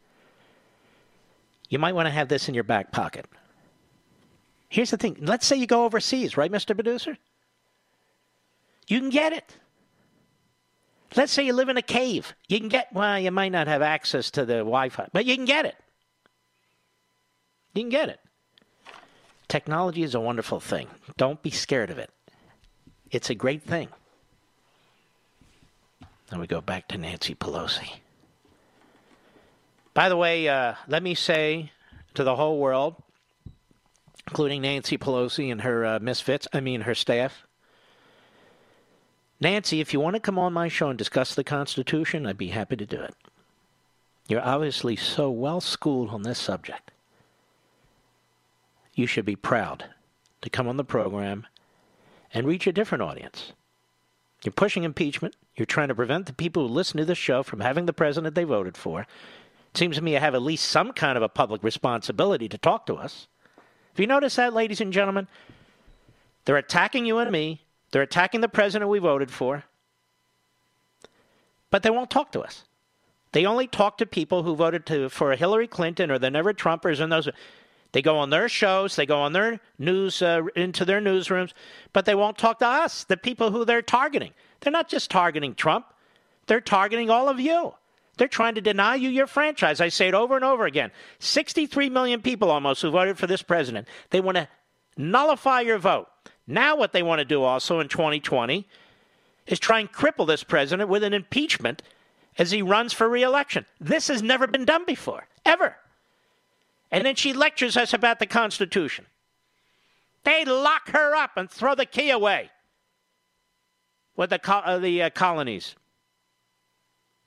You might want to have this in your back pocket. Here's the thing. Let's say you go overseas, right, Mr. Producer? You can get it. Let's say you live in a cave. You can get, well, you might not have access to the Wi Fi, but you can get it. You can get it. Technology is a wonderful thing. Don't be scared of it. It's a great thing. Then we go back to Nancy Pelosi. By the way, uh, let me say to the whole world, including Nancy Pelosi and her uh, misfits, I mean her staff, Nancy, if you want to come on my show and discuss the Constitution, I'd be happy to do it. You're obviously so well schooled on this subject. You should be proud to come on the program and reach a different audience. You're pushing impeachment. You're trying to prevent the people who listen to this show from having the president they voted for. It seems to me you have at least some kind of a public responsibility to talk to us. Have you noticed that, ladies and gentlemen? They're attacking you and me they're attacking the president we voted for, but they won't talk to us. They only talk to people who voted to, for Hillary Clinton or the Never Trumpers and those. They go on their shows, they go on their news uh, into their newsrooms, but they won't talk to us, the people who they're targeting. They're not just targeting Trump; they're targeting all of you. They're trying to deny you your franchise. I say it over and over again. 63 million people almost who voted for this president. They want to nullify your vote. Now, what they want to do also in 2020 is try and cripple this president with an impeachment as he runs for reelection. This has never been done before, ever. And then she lectures us about the Constitution. They lock her up and throw the key away with the, uh, the uh, colonies.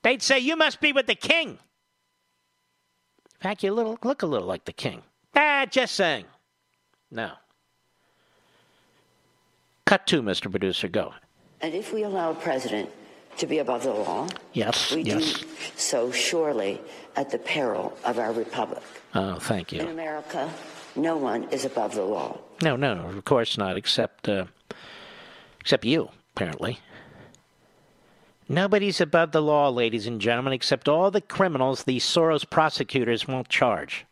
They'd say, You must be with the king. In fact, you little, look a little like the king. Ah, just saying. No. Cut two, Mr. Producer. Go. And if we allow a president to be above the law, yes, we yes. do so surely at the peril of our republic. Oh, thank you. In America, no one is above the law. No, no, of course not, except uh, except you, apparently. Nobody's above the law, ladies and gentlemen, except all the criminals these Soros prosecutors won't charge.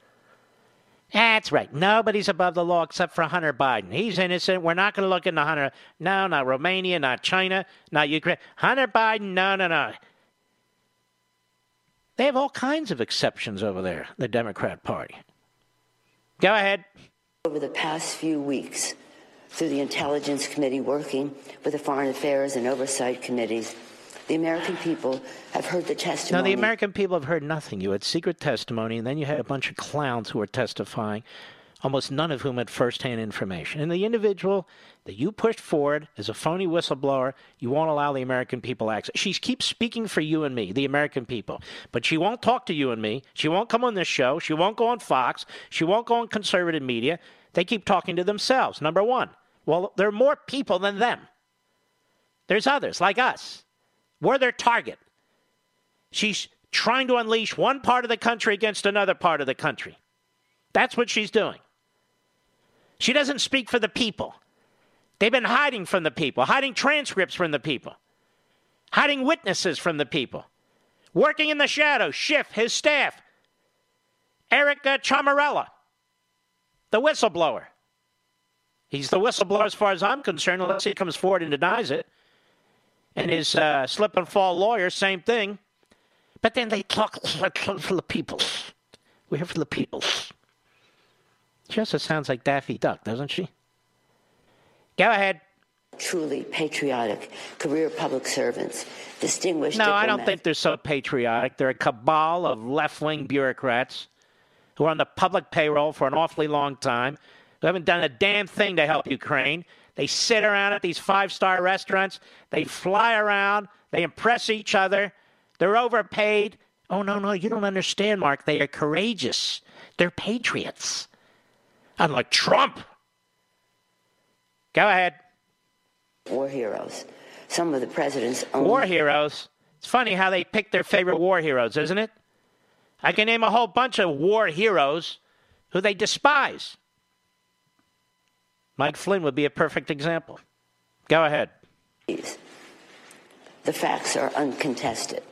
That's right. Nobody's above the law except for Hunter Biden. He's innocent. We're not going to look into Hunter. No, not Romania, not China, not Ukraine. Hunter Biden, no, no, no. They have all kinds of exceptions over there, the Democrat Party. Go ahead. Over the past few weeks, through the Intelligence Committee working with the Foreign Affairs and Oversight Committees, the American people have heard the testimony. No, the American people have heard nothing. You had secret testimony, and then you had a bunch of clowns who were testifying, almost none of whom had firsthand information. And the individual that you pushed forward as a phony whistleblower, you won't allow the American people access. She keeps speaking for you and me, the American people, but she won't talk to you and me. She won't come on this show. She won't go on Fox. She won't go on conservative media. They keep talking to themselves, number one. Well, there are more people than them. There's others like us. We're their target. She's trying to unleash one part of the country against another part of the country. That's what she's doing. She doesn't speak for the people. They've been hiding from the people, hiding transcripts from the people, hiding witnesses from the people, working in the shadows. Schiff, his staff, Erica Ciaramella, the whistleblower. He's the whistleblower as far as I'm concerned, unless he comes forward and denies it and his uh, slip and fall lawyer, same thing. But then they talk for the people. We're here for the people. She also sounds like Daffy Duck, doesn't she? Go ahead. Truly patriotic career public servants, distinguished. No, diplomats. I don't think they're so patriotic. They're a cabal of left wing bureaucrats who are on the public payroll for an awfully long time, who haven't done a damn thing to help Ukraine. They sit around at these five star restaurants, they fly around, they impress each other, they're overpaid. Oh, no, no, you don't understand, Mark. They are courageous, they're patriots. Unlike Trump. Go ahead. War heroes. Some of the president's own. War heroes. It's funny how they pick their favorite war heroes, isn't it? I can name a whole bunch of war heroes who they despise. Mike Flynn would be a perfect example. Go ahead. The facts are uncontested.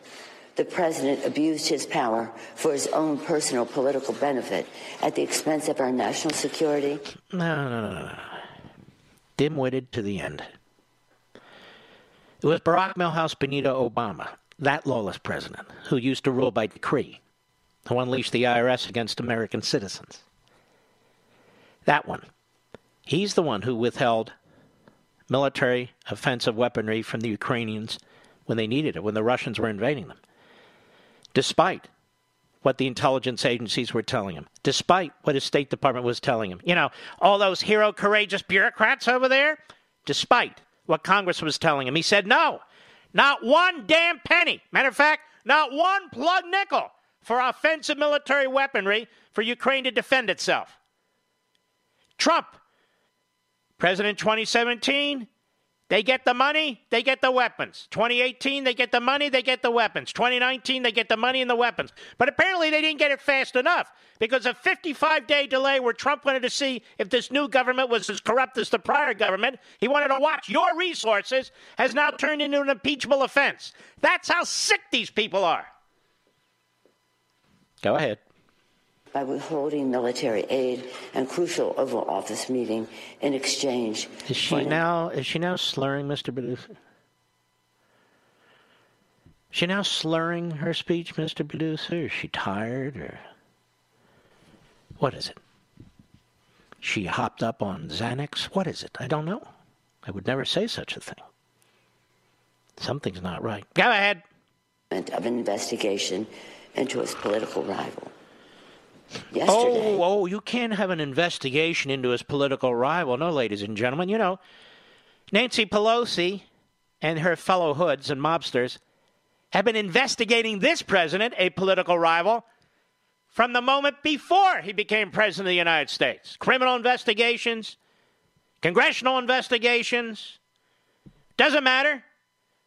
The president abused his power for his own personal political benefit at the expense of our national security. No, no, no, no. Dim witted to the end. It was Barack Milhouse Benito Obama, that lawless president, who used to rule by decree, who unleashed the IRS against American citizens. That one. He's the one who withheld military offensive weaponry from the Ukrainians when they needed it, when the Russians were invading them. Despite what the intelligence agencies were telling him, despite what his State Department was telling him. You know, all those hero courageous bureaucrats over there, despite what Congress was telling him, he said no. Not one damn penny. Matter of fact, not one plug nickel for offensive military weaponry for Ukraine to defend itself. Trump, President 2017, they get the money, they get the weapons. 2018, they get the money, they get the weapons. 2019, they get the money and the weapons. But apparently, they didn't get it fast enough because a 55 day delay where Trump wanted to see if this new government was as corrupt as the prior government, he wanted to watch your resources, has now turned into an impeachable offense. That's how sick these people are. Go ahead by withholding military aid and crucial Oval Office meeting in exchange. Is she now? Is she now slurring, Mr. Bedusa? Is she now slurring her speech, Mr. Bedusa? Is she tired, or what is it? She hopped up on Xanax. What is it? I don't know. I would never say such a thing. Something's not right. Go ahead. Of an investigation into his political rival. Yesterday. Oh, oh, you can't have an investigation into his political rival. No, ladies and gentlemen. You know, Nancy Pelosi and her fellow hoods and mobsters have been investigating this president, a political rival, from the moment before he became president of the United States. Criminal investigations, congressional investigations, doesn't matter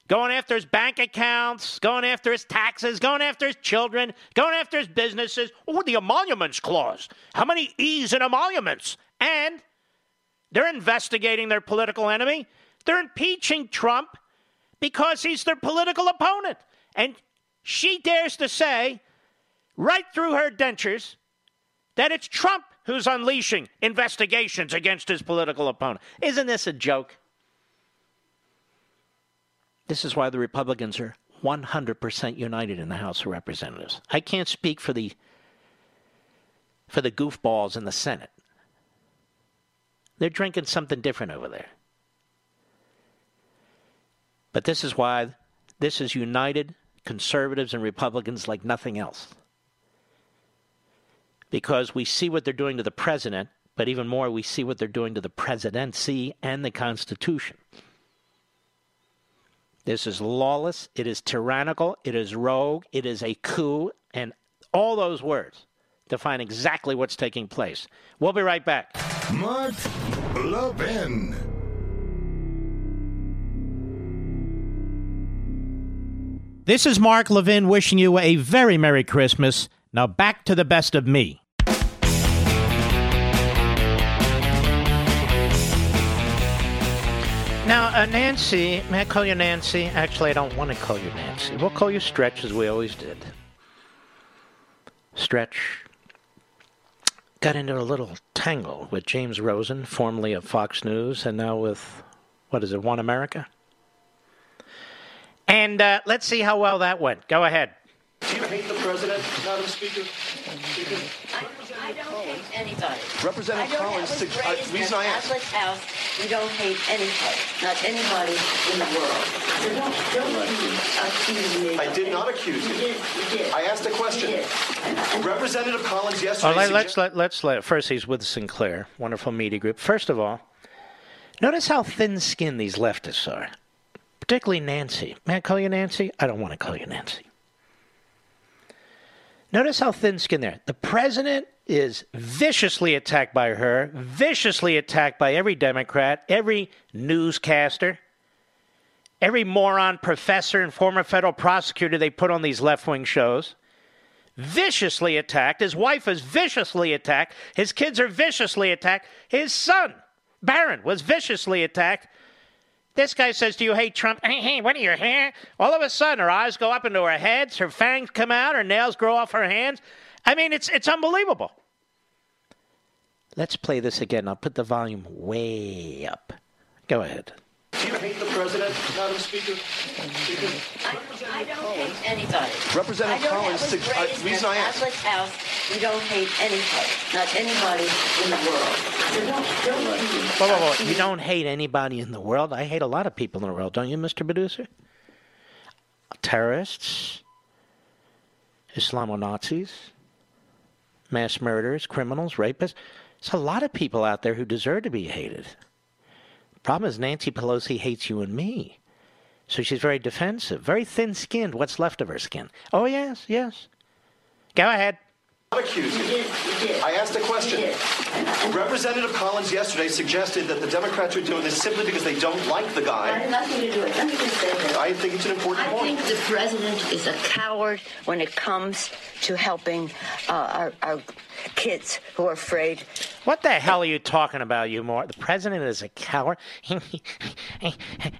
going after his bank accounts, going after his taxes, going after his children, going after his businesses. Oh, the emoluments clause. How many E's in emoluments? And they're investigating their political enemy. They're impeaching Trump because he's their political opponent. And she dares to say, right through her dentures, that it's Trump who's unleashing investigations against his political opponent. Isn't this a joke? This is why the Republicans are 100% united in the House of Representatives. I can't speak for the for the goofballs in the Senate. They're drinking something different over there. But this is why this is united conservatives and Republicans like nothing else. Because we see what they're doing to the president, but even more, we see what they're doing to the presidency and the Constitution. This is lawless, it is tyrannical, it is rogue, it is a coup, and all those words define exactly what's taking place. We'll be right back. Mark Levin. This is Mark Levin wishing you a very Merry Christmas. Now back to the best of me. Uh, Nancy, may I call you Nancy? Actually, I don't want to call you Nancy. We'll call you Stretch as we always did. Stretch got into a little tangle with James Rosen, formerly of Fox News, and now with, what is it, One America? And uh, let's see how well that went. Go ahead. Do you hate the president, Madam Speaker? Speaker? I don't hate anybody. Representative I don't Collins, was uh, reason in I a asked- Catholic house. We don't hate anybody, not anybody in the world. So don't, don't accuse me. I did not accuse You you. did, you did. I asked a question. You did. And- and- Representative Collins yesterday. let, sugge- let's let let's let first he's with Sinclair, wonderful media group. First of all, notice how thin-skinned these leftists are, particularly Nancy. May I call you Nancy? I don't want to call you Nancy. Notice how thin-skinned there. The president is viciously attacked by her, viciously attacked by every Democrat, every newscaster, every moron professor and former federal prosecutor they put on these left-wing shows viciously attacked. His wife is viciously attacked. His kids are viciously attacked. His son, Barron, was viciously attacked. This guy says, Do you hate Trump? Hey, hey, what are your hair? All of a sudden, her eyes go up into her heads, her fangs come out, her nails grow off her hands. I mean, it's, it's unbelievable. Let's play this again. I'll put the volume way up. Go ahead. Do you hate the president, Madam Speaker? Speaker? I, I don't hate anybody. Representative I don't Collins, was to- uh, raised reason in a I asked- Catholic house. We don't hate anybody, not anybody in the world. So don't, don't Whoa, whoa, whoa. You don't hate anybody in the world. I hate a lot of people in the world, don't you, Mr. Producer? Terrorists, Islamo Nazis, mass murderers, criminals, rapists. There's a lot of people out there who deserve to be hated. Problem is, Nancy Pelosi hates you and me. So she's very defensive, very thin skinned. What's left of her skin? Oh, yes, yes. Go ahead. Not accuse You you. did, you did. I asked a question. You did. And- and Representative Collins yesterday suggested that the Democrats are doing this simply because they don't like the guy. I guy. had nothing to do with it. Let me just say this. I think it's an important I point. think the president is a coward when it comes to helping uh, our, our kids who are afraid. What the hell are you talking about, you more? The president is a coward. (laughs)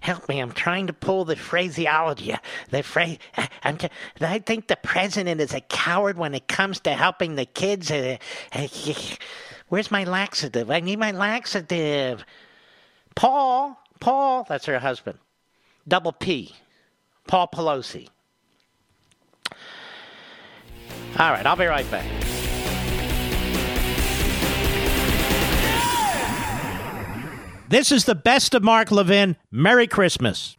Help me! I'm trying to pull the phraseology. The phrase. I'm. T- I think the president is a coward when it comes to helping the kids. (laughs) Where's my laxative? I need my laxative. Paul. Paul. That's her husband. Double P. Paul Pelosi. All right, I'll be right back. This is the best of Mark Levin. Merry Christmas.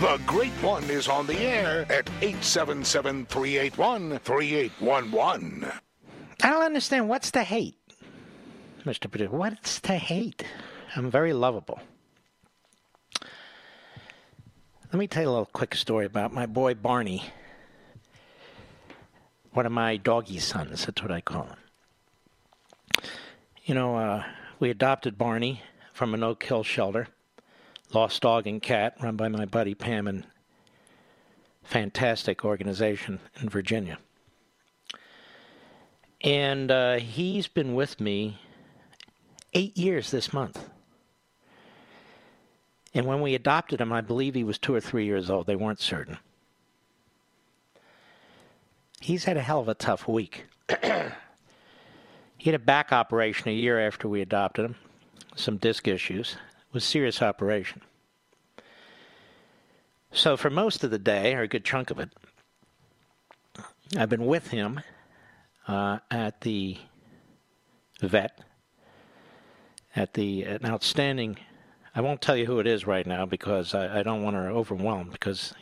The Great One is on the air at 877 381 3811. I don't understand. What's the hate, Mr. Producer? What's the hate? I'm very lovable. Let me tell you a little quick story about my boy Barney. One of my doggy sons, that's what I call him. You know, uh, we adopted Barney from an Oak Hill shelter, lost dog and cat, run by my buddy Pam and fantastic organization in Virginia. And uh, he's been with me eight years this month. And when we adopted him, I believe he was two or three years old. They weren't certain. He's had a hell of a tough week. (clears throat) he had a back operation a year after we adopted him, some disc issues. Was serious operation. So for most of the day, or a good chunk of it, I've been with him uh, at the vet, at the an outstanding. I won't tell you who it is right now because I, I don't want to overwhelm because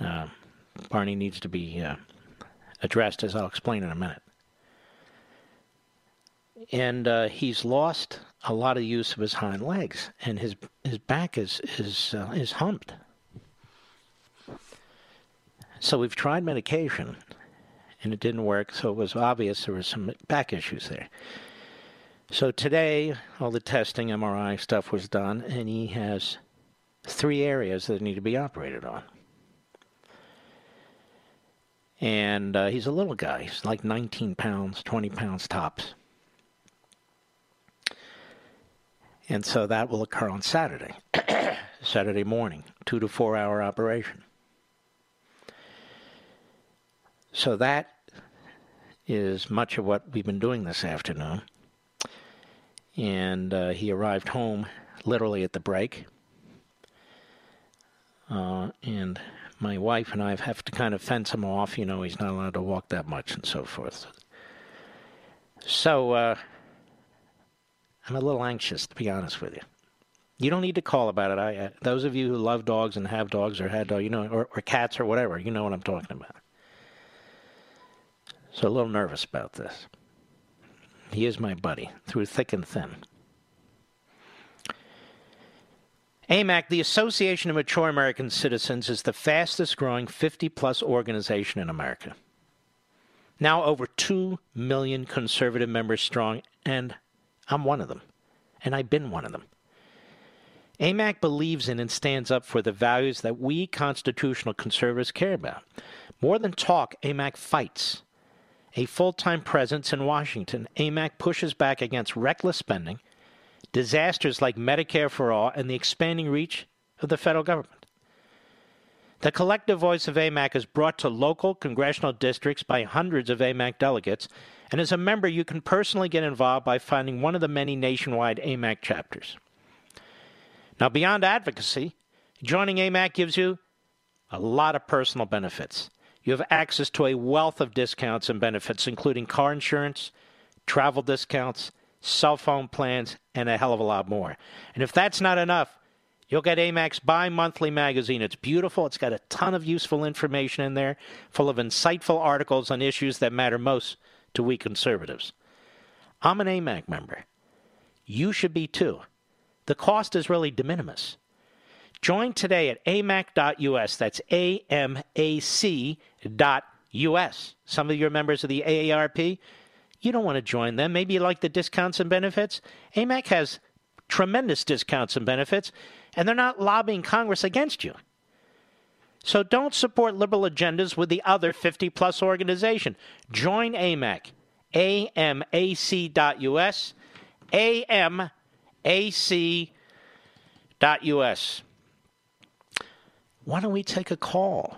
uh, Barney needs to be uh, addressed, as I'll explain in a minute. And uh, he's lost a lot of use of his hind legs, and his his back is is uh, is humped. So we've tried medication, and it didn't work. So it was obvious there was some back issues there. So today, all the testing, MRI stuff was done, and he has three areas that need to be operated on. And uh, he's a little guy. He's like 19 pounds, 20 pounds tops. And so that will occur on Saturday, (coughs) Saturday morning, two to four hour operation. So that is much of what we've been doing this afternoon. and uh, he arrived home literally at the break. Uh, and my wife and I have to kind of fence him off. You know, he's not allowed to walk that much and so forth. So uh, I'm a little anxious, to be honest with you. You don't need to call about it. I, uh, those of you who love dogs and have dogs or had dogs, you know, or, or cats or whatever, you know what I'm talking about. So a little nervous about this. He is my buddy through thick and thin. AMAC, the Association of Mature American Citizens, is the fastest growing 50 plus organization in America. Now over 2 million conservative members strong, and I'm one of them. And I've been one of them. AMAC believes in and stands up for the values that we constitutional conservatives care about. More than talk, AMAC fights. A full time presence in Washington, AMAC pushes back against reckless spending, disasters like Medicare for All, and the expanding reach of the federal government. The collective voice of AMAC is brought to local congressional districts by hundreds of AMAC delegates, and as a member, you can personally get involved by finding one of the many nationwide AMAC chapters. Now, beyond advocacy, joining AMAC gives you a lot of personal benefits. You have access to a wealth of discounts and benefits, including car insurance, travel discounts, cell phone plans, and a hell of a lot more. And if that's not enough, you'll get AMAC's bi monthly magazine. It's beautiful, it's got a ton of useful information in there, full of insightful articles on issues that matter most to we conservatives. I'm an AMAC member. You should be too. The cost is really de minimis. Join today at amac.us. That's A M A C dot US. Some of your members of the AARP, you don't want to join them. Maybe you like the discounts and benefits. AMAC has tremendous discounts and benefits, and they're not lobbying Congress against you. So don't support liberal agendas with the other 50 plus organization. Join AMAC, amac.us, amac.us. Why don't we take a call?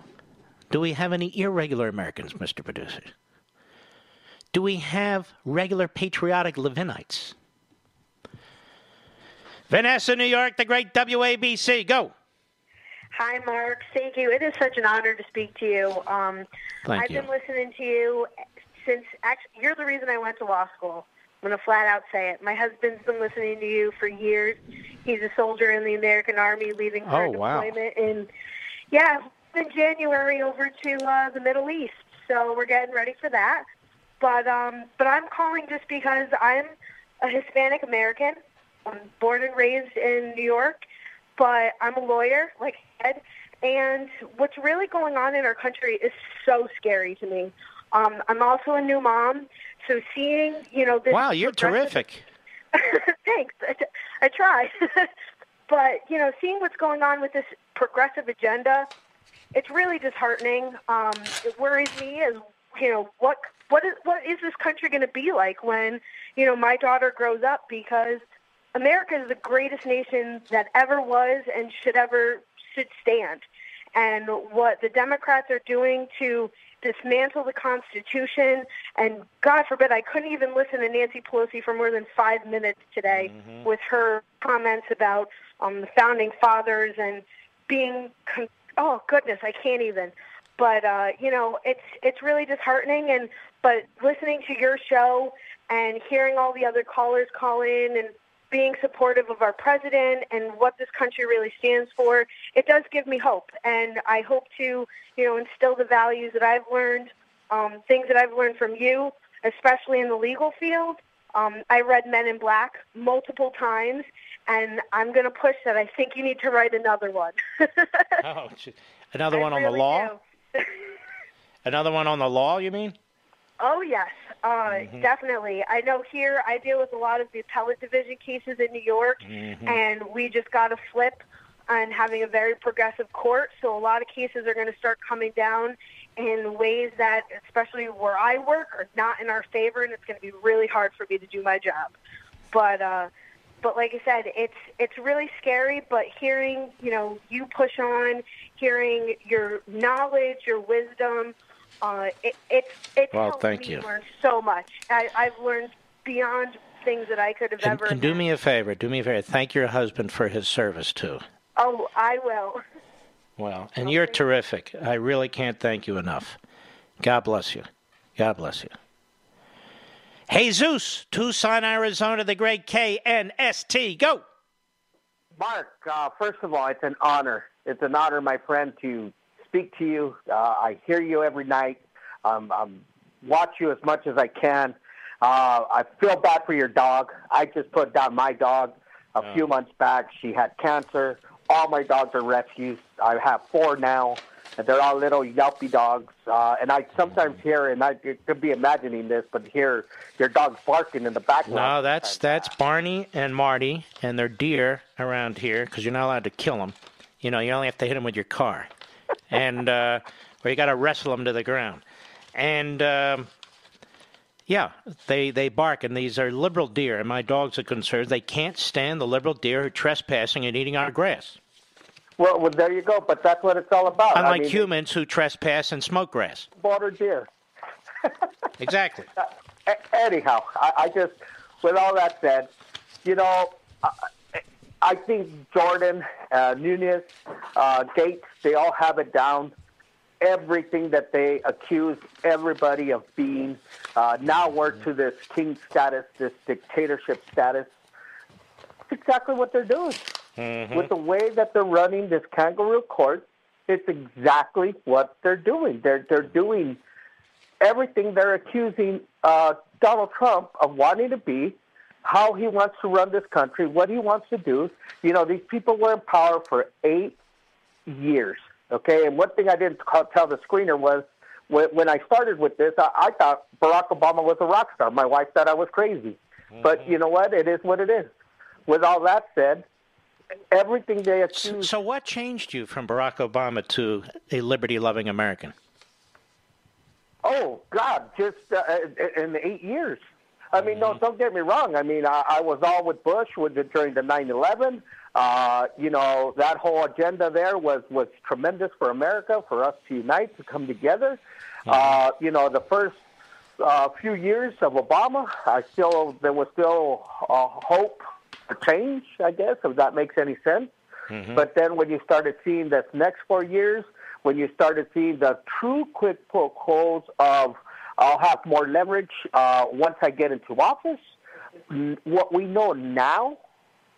Do we have any irregular Americans, Mr. Producer? Do we have regular patriotic Levinites? Vanessa, New York, the great WABC. Go. Hi, Mark. Thank you. It is such an honor to speak to you. Um, Thank I've you. been listening to you since actually, you're the reason I went to law school. I'm going to flat out say it. My husband's been listening to you for years. He's a soldier in the American Army, leaving for Oh, wow. deployment in, yeah, in January over to uh, the Middle East. So we're getting ready for that. But um, but I'm calling just because I'm a Hispanic American. I'm born and raised in New York, but I'm a lawyer, like I said. And what's really going on in our country is so scary to me. Um, I'm also a new mom, so seeing you know this. Wow, you're terrific. (laughs) Thanks. I, t- I try. (laughs) but, you know, seeing what's going on with this progressive agenda, it's really disheartening. Um, it worries me as, you know, what what is what is this country going to be like when, you know, my daughter grows up because America is the greatest nation that ever was and should ever should stand. And what the Democrats are doing to dismantle the Constitution, and God forbid, I couldn't even listen to Nancy Pelosi for more than five minutes today with her comments about um, the founding fathers and being, con- oh goodness, I can't even. But uh, you know, it's it's really disheartening. And but listening to your show and hearing all the other callers call in and being supportive of our president and what this country really stands for, it does give me hope. And I hope to, you know, instill the values that I've learned, um, things that I've learned from you, especially in the legal field. Um, I read Men in Black multiple times, and I'm going to push that. I think you need to write another one. (laughs) Oh, another I one on the law? (laughs) Another one on the law, you mean? Oh yes, uh, definitely. I know here I deal with a lot of the appellate division cases in New York, and we just got a flip on having a very progressive court. So a lot of cases are going to start coming down in ways that, especially where I work, are not in our favor, and it's going to be really hard for me to do my job. But uh, but like I said, it's it's really scary. But hearing you know you push on, hearing your knowledge, your wisdom, uh, it, it's it's Well, helped thank me you. learn so much. I, I've learned beyond things that I could have And, ever. and do me a favor. Do me a favor. Thank your husband for his service too. Oh, I will. (laughs) Well, and you're terrific. I really can't thank you enough. God bless you. God bless you. Jesus, Tucson, Arizona, the great KNST. Go. Mark, uh, first of all, it's an honor. It's an honor, my friend, to speak to you. Uh, I hear you every night. Um, um, watch you as much as I can. Uh, I feel bad for your dog. I just put down my dog a few months back. She had cancer. All my dogs are rescues. I have four now. And they're all little yelpy dogs. Uh, and I sometimes hear, and I could be imagining this, but hear your dogs barking in the background. No, that's that's Barney and Marty and their deer around here because you're not allowed to kill them. You know, you only have to hit them with your car, and uh, or you got to wrestle them to the ground. And um, yeah, they they bark, and these are liberal deer. And my dogs are concerned they can't stand the liberal deer who are trespassing and eating our grass. Well, well, there you go. But that's what it's all about. I Unlike mean, humans who trespass and smoke grass. Border deer. (laughs) Exactly. A- anyhow, I, I just, with all that said, you know, I, I think Jordan, uh, Nunez, uh, Gaetz, they all have it down. Everything that they accuse everybody of being. Uh, now we're to this king status, this dictatorship status. It's exactly what they're doing. With the way that they're running this kangaroo court, it's exactly what they're doing. They're they're doing everything they're accusing uh, Donald Trump of wanting to be, how he wants to run this country, what he wants to do. You know, these people were in power for eight years. Okay, and one thing I didn't tell the screener was when, when I started with this, I, I thought Barack Obama was a rock star. My wife thought I was crazy, but you know what? It is what it is. With all that said, everything they accuse. So, what changed you from Barack Obama to a liberty-loving American? Oh God, just uh, in eight years. I mean, no, don't get me wrong. I mean, I, I was all with Bush with the, during the 9/11. Uh, you know, that whole agenda there was was tremendous for America, for us to unite, to come together. Uh, you know, the first uh, few years of Obama, I still there was still uh, hope for change. I guess if that makes any sense. But then when you started seeing this next four years, when you started seeing the true quid pro quos of I'll have more leverage uh, once I get into office, what we know now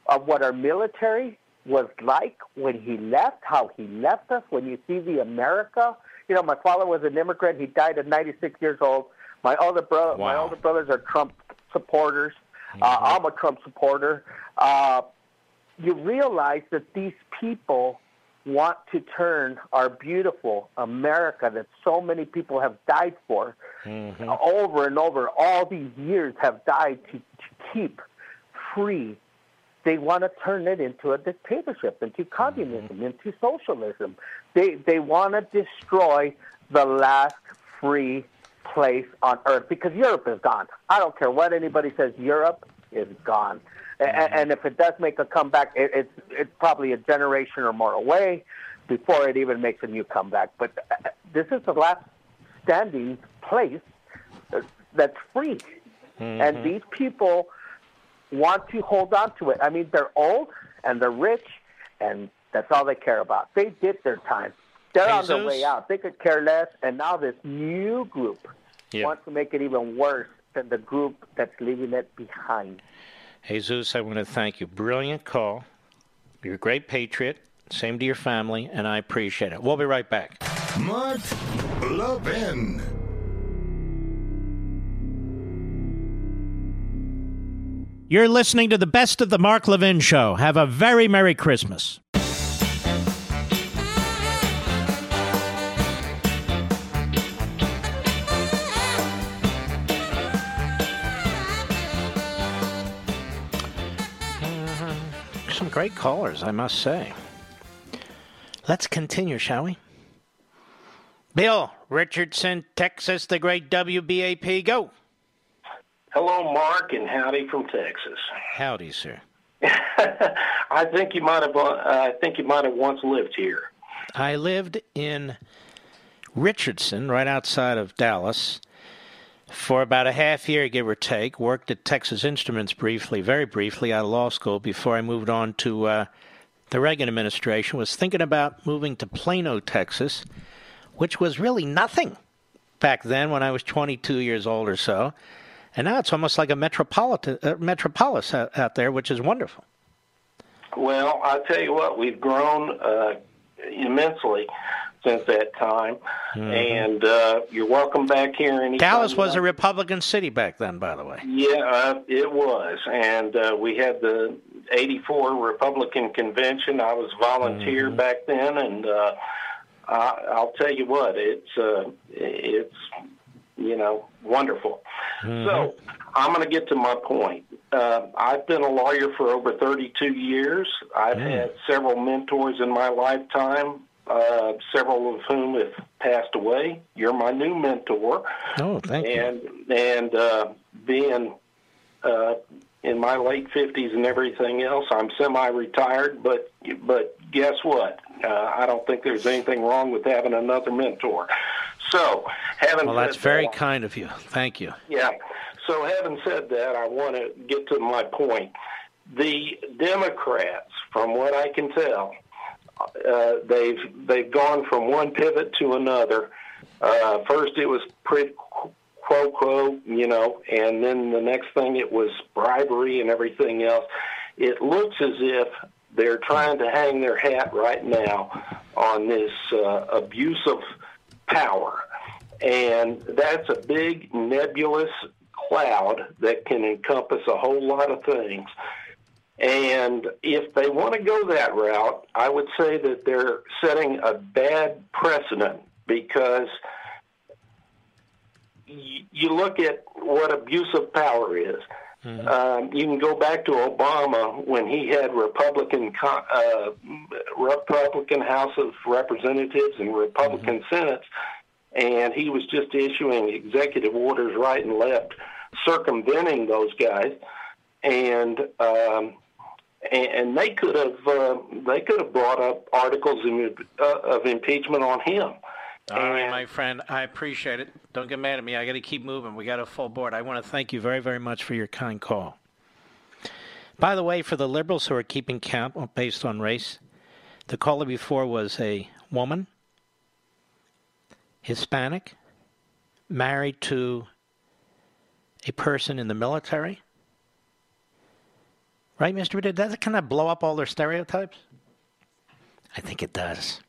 of what our military was like when he left, how he left us, when you see the America. You know, my father was an immigrant. He died at 96 years old. My older brother, my Wow. older brothers are Trump supporters. Uh, I'm a Trump supporter. Uh, you realize that these people want to turn our beautiful America that so many people have died for mm-hmm. over and over, all these years have died to, to keep free. They want to turn it into a dictatorship, into mm-hmm. communism, into socialism. They they want to destroy the last free place on earth because Europe is gone. I don't care what anybody says. Europe is gone, A- a- and if it does make a comeback, it, it's it's probably a generation or more away before it even makes a new comeback. But uh, this is the last standing place uh, that's free, and these people want to hold on to it. I mean, they're old and they're rich, and that's all they care about. They did their time. They're on their way out. They could care less, and now this new group Yeah. wants to make it even worse than the group that's leaving it behind. Jesus, I want to thank you. Brilliant call. You're a great patriot. Same to your family, and I appreciate it. We'll be right back. Mark Levin. You're listening to the best of the Mark Levin Show. Have a very Merry Christmas. Great callers, I must say. Let's continue, shall we? Bill Richardson, Texas, the great WBAP. Go. Hello, Mark, and howdy from Texas. Howdy, sir. (laughs) I think you might have. Uh, I think you might have once lived here. I lived in Richardson, right outside of Dallas, for about a half year, give or take. Worked at Texas Instruments briefly, very briefly, out of law school before I moved on to uh, the Reagan administration. Was thinking about moving to Plano, Texas, which was really nothing back then when I was 22 years old or so. And now it's almost like a metropolitan uh, metropolis out, out, there, which is wonderful. Well, I tell you what, we've grown uh, immensely since that time. Mm-hmm. And uh, you're welcome back here. Anytime Dallas was a Republican city back then, by the way. Yeah, uh, it was. And uh, we had the 84 Republican convention. I was volunteer mm-hmm. back then. And uh, I, I'll tell you what, it's, uh, it's you know, wonderful. Mm-hmm. So I'm going to get to my point. Uh, I've been a lawyer for over 32 years. I've mm. had several mentors in my lifetime uh, several of whom have passed away. You're my new mentor. Oh, thank and, you. And uh, being uh, in my late fifties and everything else, I'm semi-retired. But but guess what? Uh, I don't think there's anything wrong with having another mentor. So, having well, that's very that, kind of you. Thank you. Yeah. So, having said that, I want to get to my point. The Democrats, from what I can tell, uh, they've they've gone from one pivot to another. Uh, first, it was quid quo quo, you know, and then the next thing it was bribery and everything else. It looks as if they're trying to hang their hat right now on this uh, abuse of power, and that's a big nebulous cloud that can encompass a whole lot of things. And if they want to go that route, I would say that they're setting a bad precedent because you look at what abuse of power is. Mm-hmm. Um, you can go back to Obama when he had Republican uh, Republican House of Representatives and Republican mm-hmm. Senates, and he was just issuing executive orders right and left, circumventing those guys. And um, and, they could have uh, they could have brought up articles in, uh, of impeachment on him. All and, right, my friend, I appreciate it. Don't get mad at me. I got to keep moving. We got a full board. I want to thank you very, very much for your kind call. By the way, for the liberals who are keeping count based on race, the caller before was a woman, Hispanic, married to a person in the military Right, Mr. does it kind of blow up all their stereotypes? I think it does.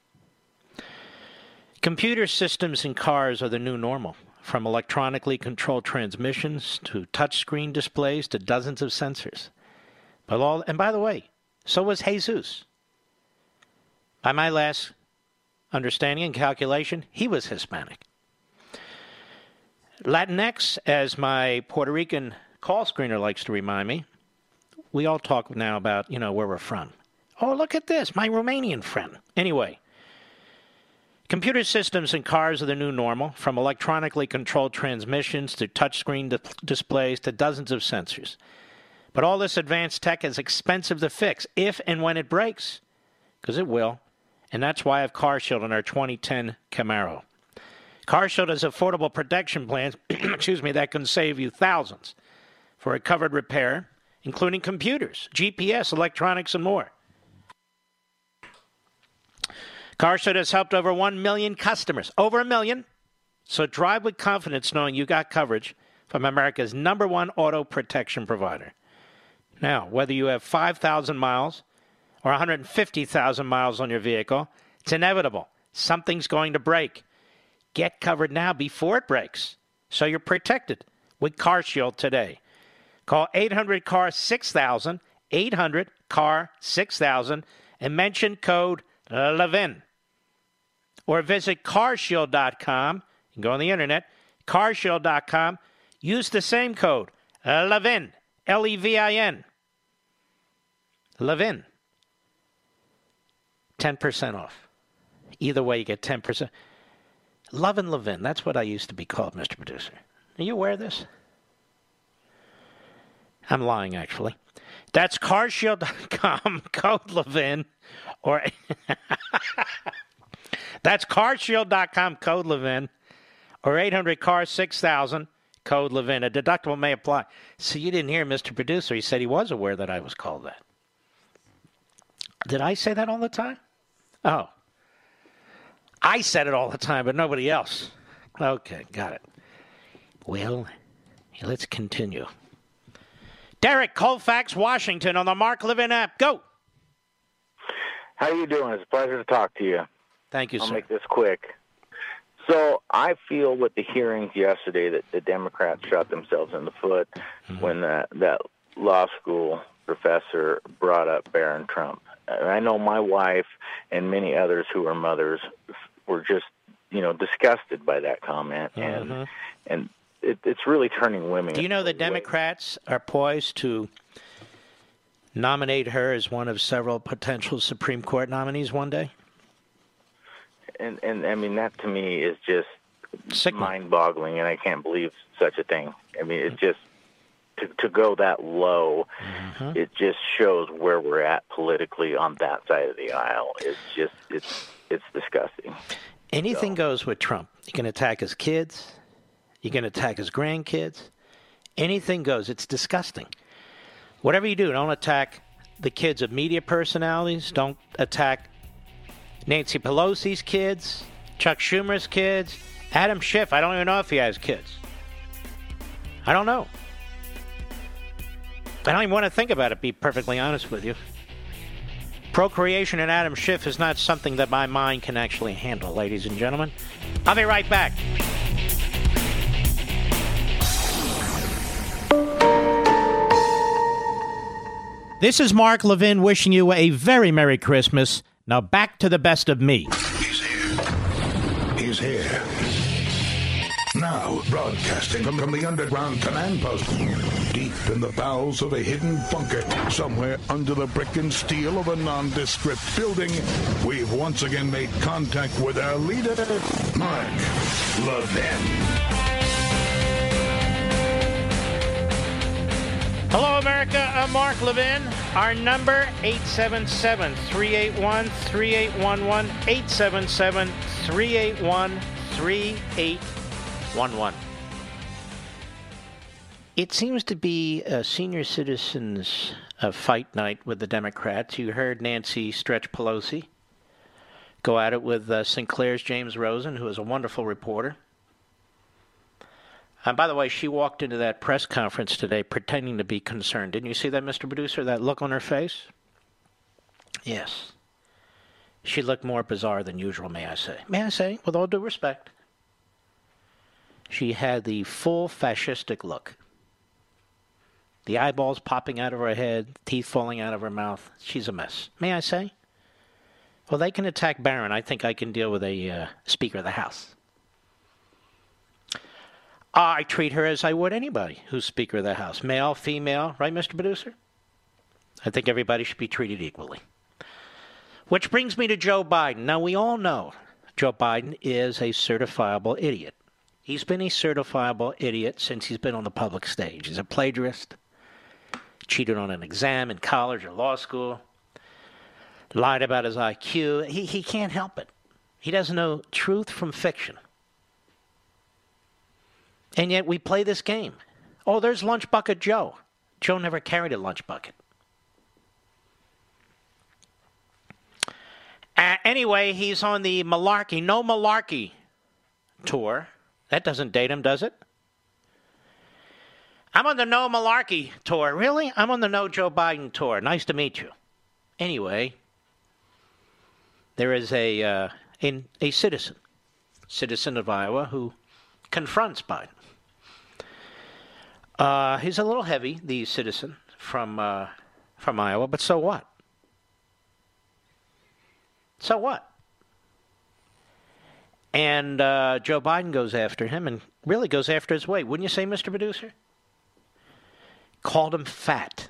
Computer systems in cars are the new normal, from electronically controlled transmissions to touchscreen displays to dozens of sensors. But all, and by the way, so was Jesus. By my last understanding and calculation, he was Hispanic. Latinx, as my Puerto Rican call screener likes to remind me, we all talk now about, you know, where we're from. Oh, look at this, my Romanian friend. Anyway, computer systems in cars are the new normal, from electronically controlled transmissions to touchscreen di- displays to dozens of sensors. But all this advanced tech is expensive to fix if and when it breaks, because it will. And that's why I have CarShield on our 2010 Camaro. CarShield has affordable protection plans, (clears throat) excuse me, that can save you thousands for a covered repair including computers, GPS, electronics, and more. CarShield has helped over 1 million customers, over a million. So drive with confidence knowing you got coverage from America's number one auto protection provider. Now, whether you have 5,000 miles or 150,000 miles on your vehicle, it's inevitable. Something's going to break. Get covered now before it breaks so you're protected with CarShield today. Call 800 CAR 6000, 800 CAR 6000, and mention code LEVIN. Or visit carshield.com. You go on the internet, carshield.com. Use the same code LEVIN, L E V I N. Levin. 10% off. Either way, you get 10%. Love and Levin. That's what I used to be called, Mr. Producer. Are you aware of this? I'm lying, actually. That's carshield.com, (laughs) code Levin, or (laughs) that's carshield.com, code Levin, or 800 car 6000, Code Levin. A deductible may apply. See, you didn't hear Mr. Producer. He said he was aware that I was called that. Did I say that all the time? Oh. I said it all the time, but nobody else. Okay, got it. Well, let's continue. Derek Colfax, Washington, on the Mark Levin app. Go. How are you doing? It's a pleasure to talk to you. Thank you, sir. I'll sir. make this quick. So I feel with the hearings yesterday that the Democrats shot themselves in the foot Mm-hmm. when that that law school professor brought up Barron Trump. And I know my wife and many others who are mothers were just you know disgusted by that comment and Mhm. and it, it's really turning women. Do you know the. Democrats are poised to nominate her as one of several potential Supreme Court nominees one day? and and I mean that to me is just mind-boggling, and I can't believe such a thing. I mean, it just to to go that low. Mm-hmm. It just shows where we're at politically on that side of the aisle. It's just it's it's disgusting. Anything goes with Trump. You can attack his kids. You can attack his grandkids. Anything goes. It's disgusting. Whatever you do, don't attack the kids of media personalities. Don't attack Nancy Pelosi's kids, Chuck Schumer's kids, Adam Schiff. I don't even know if he has kids. I don't know. I don't even want to think about it, be perfectly honest with you. Procreation and Adam Schiff is not something that my mind can actually handle, ladies and gentlemen. I'll be right back. This is Mark Levin wishing you a very Merry Christmas. Now back to the best of me. He's here. He's here. Now, broadcasting from, the underground command post, deep in the bowels of a hidden bunker, somewhere under the brick and steel of a nondescript building, we've once again made contact with our leader, Mark Levin. Hello, America. I'm Mark Levin. Our number, 877-381-3811, 877-381-3811. It seems to be a senior citizens uh, fight night with the Democrats. You heard Nancy Stretch Pelosi go at it with uh, Sinclair's James Rosen, who is a wonderful reporter. And by the way, she walked into that press conference today pretending to be concerned. Didn't you see that, Mr. Producer? That look on her face? Yes. She looked more bizarre than usual, may I say. May I say, with all due respect. She had the full fascistic look. The eyeballs popping out of her head, teeth falling out of her mouth. She's a mess. May I say? Well, they can attack Barron. I think I can deal with a uh, Speaker of the House. I treat her as I would anybody who's Speaker of the House, male, female, right, Mr. Producer? I think everybody should be treated equally. Which brings me to Joe Biden. Now, we all know Joe Biden is a certifiable idiot. He's been a certifiable idiot since he's been on the public stage. He's a plagiarist, cheated on an exam in college or law school, lied about his IQ. He, he can't help it. He doesn't know truth from fiction. And yet we play this game. Oh, there's Lunch Bucket Joe. Joe never carried a lunch bucket. Uh, anyway, he's on the malarkey, no malarkey tour. That doesn't date him, does it? I'm on the no malarkey tour. Really? I'm on the no Joe Biden tour. Nice to meet you. Anyway, there is a uh, a, a citizen, citizen of Iowa, who confronts Biden. Uh, he's a little heavy, the citizen from uh, from Iowa, but so what? So what? And uh, Joe Biden goes after him and really goes after his way. Wouldn't you say, Mr. Producer? Called him fat.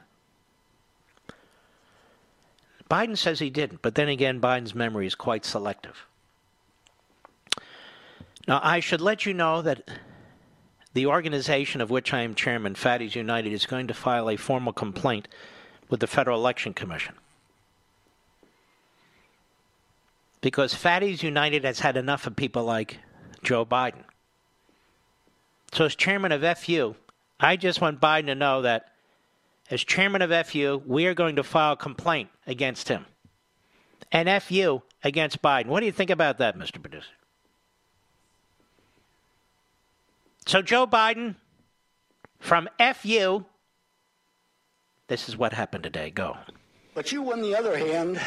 Biden says he didn't, but then again, Biden's memory is quite selective. Now, I should let you know that the organization of which I am chairman, Fatties United, is going to file a formal complaint with the Federal Election Commission. Because Fatties United has had enough of people like Joe Biden. So, as chairman of FU, I just want Biden to know that as chairman of FU, we are going to file a complaint against him. And FU against Biden. What do you think about that, Mr. Producer? So, Joe Biden from FU, this is what happened today. Go. But you, on the other hand,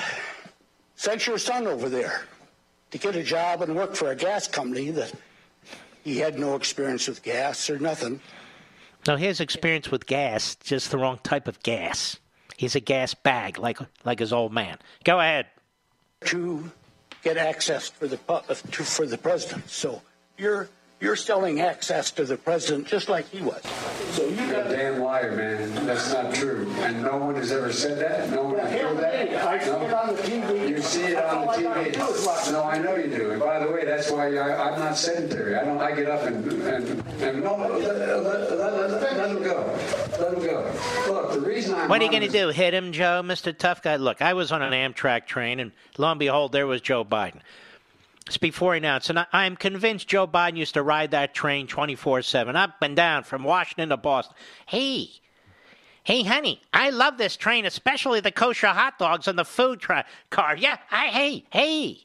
sent your son over there to get a job and work for a gas company that he had no experience with gas or nothing. Now, his experience with gas, just the wrong type of gas. He's a gas bag, like like his old man. Go ahead. To get access for the to, for the president, so you're you're selling access to the president just like he was. So you got a damn liar, man. That's not true. And no one has ever said that. No one has heard that. I see it on the TV. You see it on the TV. No, I know you do. And by the way, that's why I, am not sedentary. I don't. I get up and and, and no, let, let, let, let him go. Let him go. Look, the reason I'm. What are you going to do? Hit him, Joe, Mr. Tough Guy? Look, I was on an Amtrak train, and lo and behold, there was Joe Biden. It's before he announced. And I, am convinced Joe Biden used to ride that train 24 7, up and down from Washington to Boston. Hey, hey, honey, I love this train, especially the kosher hot dogs and the food tra- car. Yeah, I, hey, hey.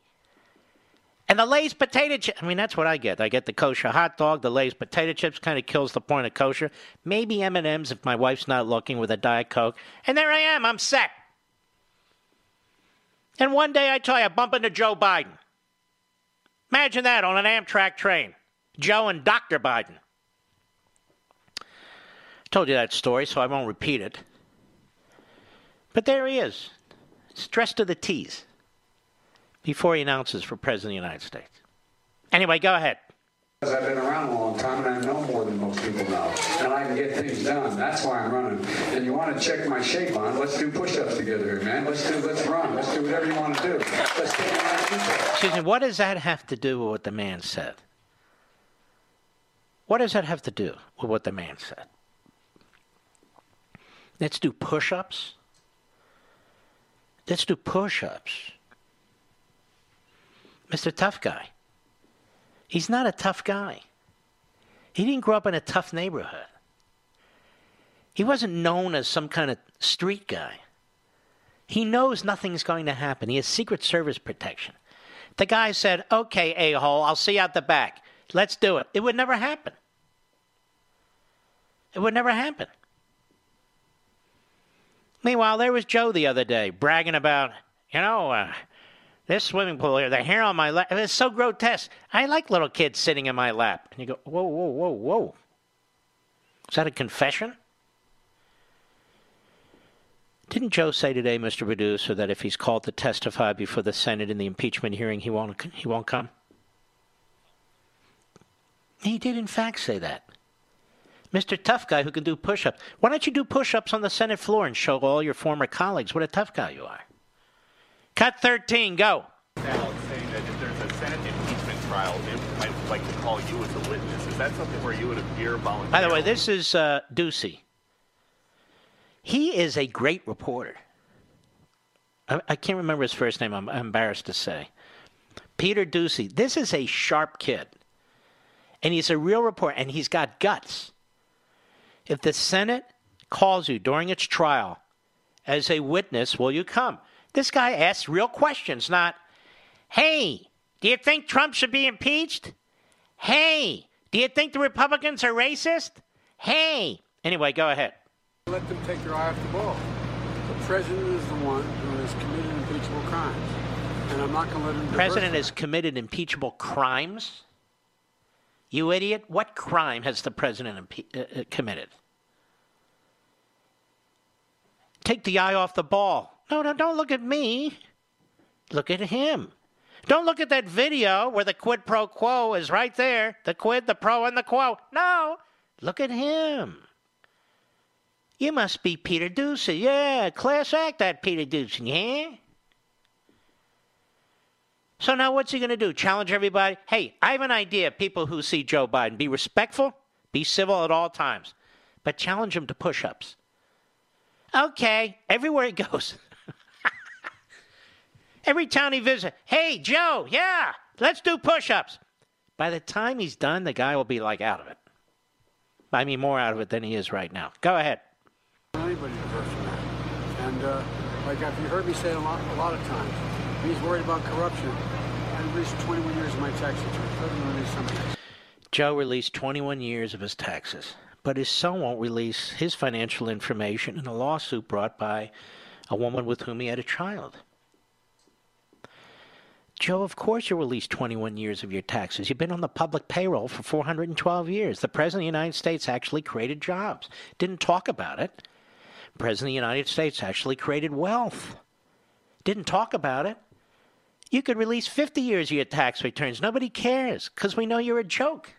And the Lay's potato chips. I mean, that's what I get. I get the kosher hot dog. The Lay's potato chips kind of kills the point of kosher. Maybe M&M's if my wife's not looking with a Diet Coke. And there I am. I'm set. And one day I tell you, I bump into Joe Biden. Imagine that on an Amtrak train. Joe and Dr. Biden. I Told you that story, so I won't repeat it. But there he is. It's dressed to the T's before he announces for President of the United States. Anyway, go ahead. Because I've been around a long time and I know more than most people know. And I can get things done. That's why I'm running. And you want to check my shape on, let's do push-ups together man. Let's do let's run. Let's do whatever you want to do. Let's take Excuse me, what does that have to do with what the man said? What does that have to do with what the man said? Let's do push-ups. Let's do push-ups. Mr. Tough Guy. He's not a tough guy. He didn't grow up in a tough neighborhood. He wasn't known as some kind of street guy. He knows nothing's going to happen. He has Secret Service protection. The guy said, Okay, a hole, I'll see you out the back. Let's do it. It would never happen. It would never happen. Meanwhile, there was Joe the other day bragging about, you know, uh, this swimming pool here, the hair on my lap, it's so grotesque. I like little kids sitting in my lap. And you go, whoa, whoa, whoa, whoa. Is that a confession? Didn't Joe say today, Mr. Producer, that if he's called to testify before the Senate in the impeachment hearing, he won't, he won't come? He did, in fact, say that. Mr. Tough Guy who can do push ups. Why don't you do push ups on the Senate floor and show all your former colleagues what a tough guy you are? Cut 13, go. Now saying that if there's a Senate impeachment trial, they might like to call you as a witness. Is that something where you would appear voluntarily? By the way, this is uh, Doocy. He is a great reporter. I, I can't remember his first name. I'm, I'm embarrassed to say. Peter Doocy. This is a sharp kid. And he's a real reporter, and he's got guts. If the Senate calls you during its trial as a witness, will you come? This guy asks real questions, not, hey, do you think Trump should be impeached? Hey, do you think the Republicans are racist? Hey. Anyway, go ahead. Let them take their eye off the ball. The president is the one who has committed impeachable crimes. And I'm not going to let him. The president has committed impeachable crimes? You idiot. What crime has the president impe- uh, uh, committed? Take the eye off the ball. No, no, don't look at me. Look at him. Don't look at that video where the quid pro quo is right there the quid, the pro, and the quo. No, look at him. You must be Peter Doocy. Yeah, class act, that Peter Doocy, yeah? So now what's he going to do? Challenge everybody? Hey, I have an idea, people who see Joe Biden. Be respectful, be civil at all times, but challenge him to push ups. Okay, everywhere he (laughs) goes. Every town he visits, hey, Joe, yeah, let's do push ups. By the time he's done, the guy will be like out of it. I mean, more out of it than he is right now. Go ahead. Anybody diverse from that. And uh, like if you heard me say it a lot, a lot of times, he's worried about corruption. I released 21 years of my tax returns. Let release some. Joe released 21 years of his taxes, but his son won't release his financial information in a lawsuit brought by a woman with whom he had a child. Joe, of course you released 21 years of your taxes. You've been on the public payroll for 412 years. The President of the United States actually created jobs. Didn't talk about it. President of the United States actually created wealth. Didn't talk about it. You could release 50 years of your tax returns. Nobody cares because we know you're a joke.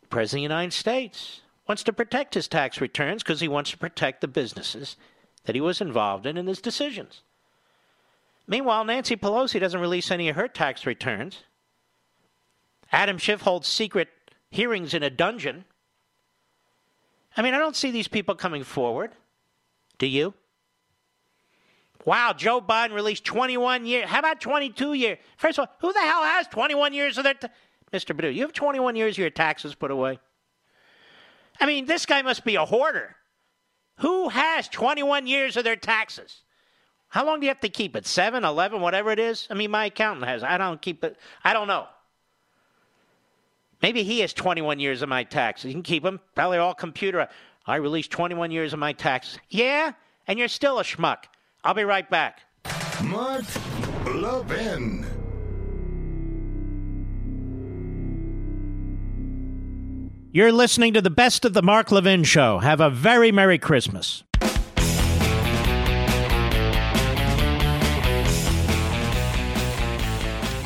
The President of the United States wants to protect his tax returns because he wants to protect the businesses that he was involved in in his decisions. Meanwhile, Nancy Pelosi doesn't release any of her tax returns. Adam Schiff holds secret hearings in a dungeon. I mean, I don't see these people coming forward. Do you? Wow, Joe Biden released 21 years. How about 22 years? First of all, who the hell has 21 years of their. Mr. Badu, you have 21 years of your taxes put away? I mean, this guy must be a hoarder. Who has 21 years of their taxes? How long do you have to keep it? Seven, 11, whatever it is? I mean, my accountant has. I don't keep it. I don't know. Maybe he has 21 years of my taxes. You can keep them. Probably all computer. I released 21 years of my taxes. Yeah? And you're still a schmuck. I'll be right back. Mark Levin. You're listening to the best of the Mark Levin Show. Have a very Merry Christmas.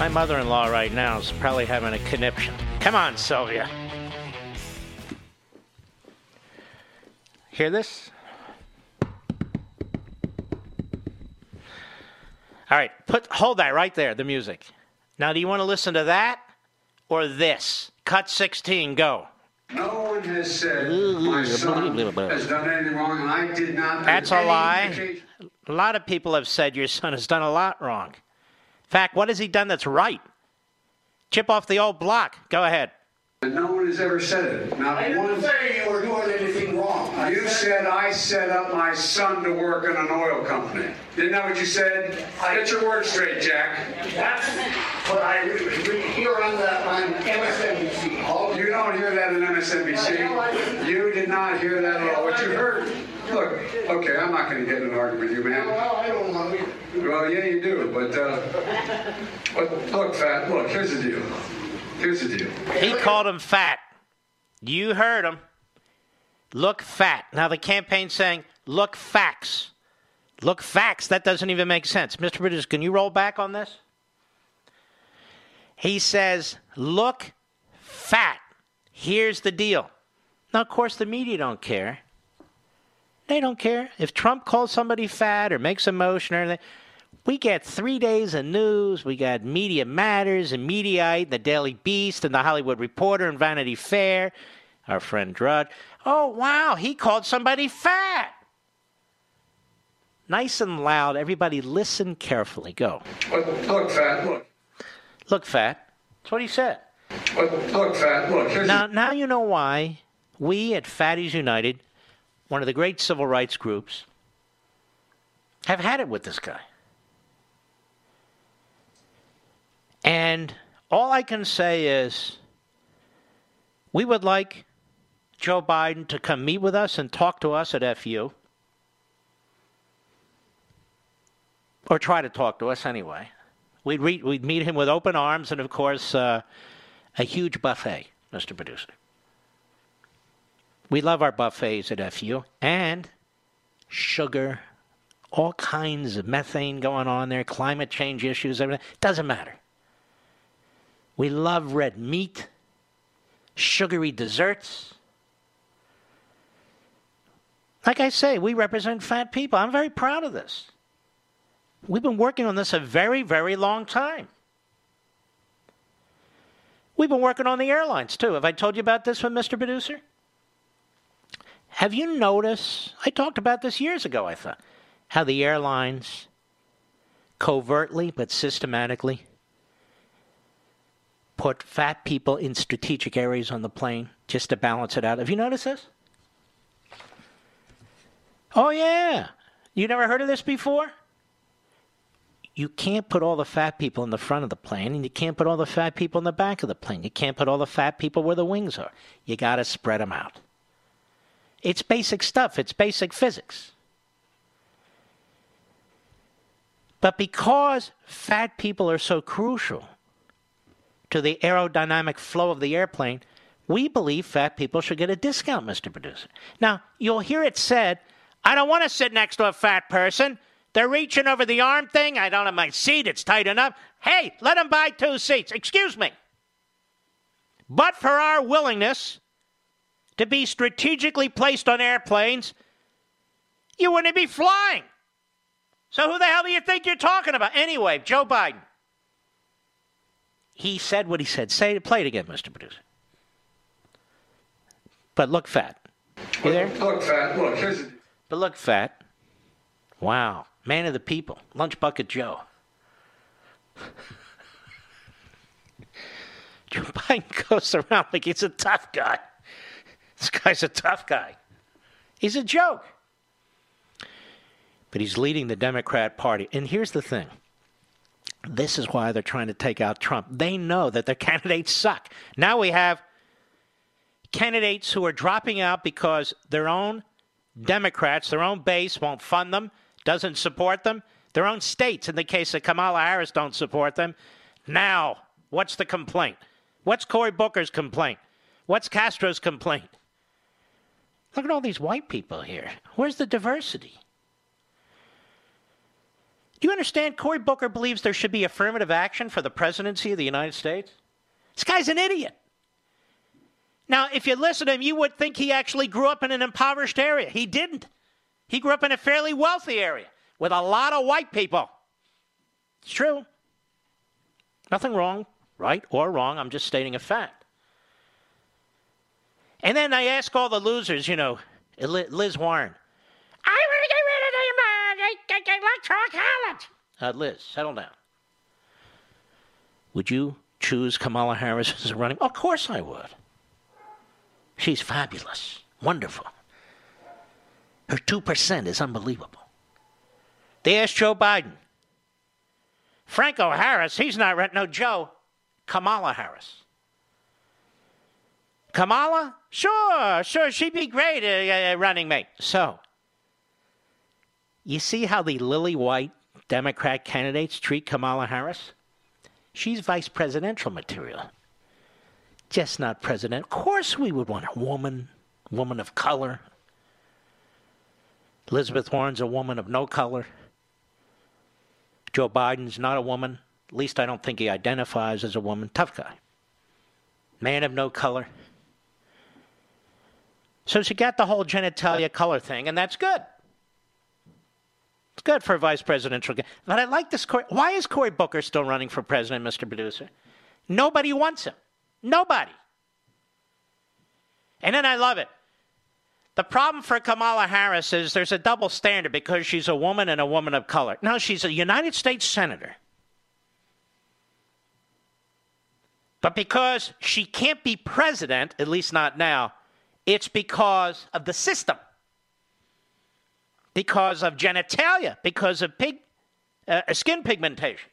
My mother in law right now is probably having a conniption. Come on, Sylvia. Hear this? All right, put hold that right there, the music. Now, do you want to listen to that or this? Cut 16, go. No one has said my son has done anything wrong, and I did not. That's a lie. indication- A lot of people have said your son has done a lot wrong. In fact, what has he done that's right? Chip off the old block. Go ahead. And no one has ever said it. Not I one. didn't say you were doing anything wrong. I You said I set up my son to work in an oil company. Didn't that what you said? Get your words straight, Jack. That's what I read here on the on MSNBC. All You don't hear that in MSNBC. You did not hear that at all. What you heard. Look, okay, I'm not going to get in an argument with you, man. Well, I don't want to. Well, yeah, you do, but uh, but look, fat. Look, here's the deal. Here's the deal. He called him fat. You heard him. Look fat. Now the campaign's saying, look facts. Look facts. That doesn't even make sense. Mr. Producer, can you roll back on this? He says, look fat. Here's the deal. Now, of course, the media don't care. They don't care. If Trump calls somebody fat or makes a motion or anything, we get three days of news. We got Media Matters and Mediaite, the Daily Beast, and the Hollywood Reporter and Vanity Fair. Our friend Drudge. Oh, wow, he called somebody fat. Nice and loud. Everybody listen carefully. Go. Look, fat. Look. Look, fat. That's what he said. Look. Look. Here's Now, now you know why we at Fatties United, one of the great civil rights groups, have had it with this guy. And all I can say is we would like Joe Biden to come meet with us and talk to us at FU. Or try to talk to us anyway. We'd, re- we'd meet him with open arms and, of course, uh, a huge buffet, Mr. Producer. We love our buffets at FU and sugar, all kinds of methane going on there, climate change issues, everything. Doesn't matter. We love red meat, sugary desserts. Like I say, we represent fat people. I'm very proud of this. We've been working on this a very, very long time. We've been working on the airlines too. Have I told you about this one, Mr. Producer? Have you noticed? I talked about this years ago, I thought. How the airlines covertly but systematically put fat people in strategic areas on the plane just to balance it out. Have you noticed this? Oh, yeah. You never heard of this before? You can't put all the fat people in the front of the plane, and you can't put all the fat people in the back of the plane. You can't put all the fat people where the wings are. You got to spread them out. It's basic stuff, it's basic physics. But because fat people are so crucial to the aerodynamic flow of the airplane, we believe fat people should get a discount, Mr. Producer. Now, you'll hear it said, I don't want to sit next to a fat person. They're reaching over the arm thing. I don't have my seat. It's tight enough. Hey, let them buy two seats. Excuse me. But for our willingness to be strategically placed on airplanes, you wouldn't be flying. So who the hell do you think you're talking about? Anyway, Joe Biden. He said what he said. Say it, play it again, Mr. Producer. But look fat. You there? Look, fat. Look, here's. But look fat. Wow. Man of the people. Lunch Bucket Joe. (laughs) Joe Biden (laughs) goes around like he's a tough guy. This guy's a tough guy. He's a joke. But he's leading the Democrat Party. And here's the thing this is why they're trying to take out Trump. They know that their (laughs) candidates suck. Now we have candidates who are dropping out because their own Democrats, their own base won't fund them, doesn't support them. Their own states, in the case of Kamala Harris, don't support them. Now, what's the complaint? What's Cory Booker's complaint? What's Castro's complaint? Look at all these white people here. Where's the diversity? Do you understand? Cory Booker believes there should be affirmative action for the presidency of the United States. This guy's an idiot. Now, if you listen to him, you would think he actually grew up in an impoverished area. He didn't. He grew up in a fairly wealthy area with a lot of white people. It's true. Nothing wrong, right or wrong. I'm just stating a fact. And then I ask all the losers, you know, Liz Warren, I want to get rid of the uh, electoral college. Uh, Liz, settle down. Would you choose Kamala Harris as a running? Of course I would. She's fabulous, wonderful. Her 2% is unbelievable. They asked Joe Biden. Franco Harris, he's not right. No, Joe, Kamala Harris. Kamala? Sure, sure, she'd be great uh, uh, running mate. So, you see how the lily white Democrat candidates treat Kamala Harris? She's vice presidential material just not president. Of course, we would want a woman, woman of color. Elizabeth Warren's a woman of no color. Joe Biden's not a woman. At least I don't think he identifies as a woman. Tough guy. Man of no color. So she got the whole genitalia color thing, and that's good. It's good for a vice presidential. But I like this. Why is Cory Booker still running for president, Mr. Producer? Nobody wants him. Nobody. And then I love it. The problem for Kamala Harris is there's a double standard because she's a woman and a woman of color. No, she's a United States Senator. But because she can't be president, at least not now, it's because of the system. Because of genitalia, because of pig, uh, skin pigmentation.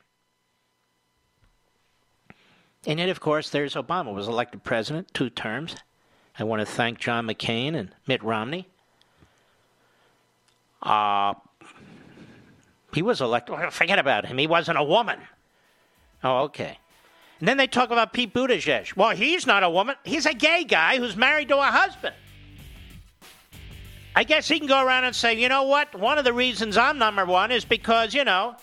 And yet, of course, there's Obama was elected president two terms. I want to thank John McCain and Mitt Romney. Uh, he was elected. Forget about him. He wasn't a woman. Oh, okay. And then they talk about Pete Buttigieg. Well, he's not a woman. He's a gay guy who's married to a husband. I guess he can go around and say, you know what? One of the reasons I'm number one is because, you know,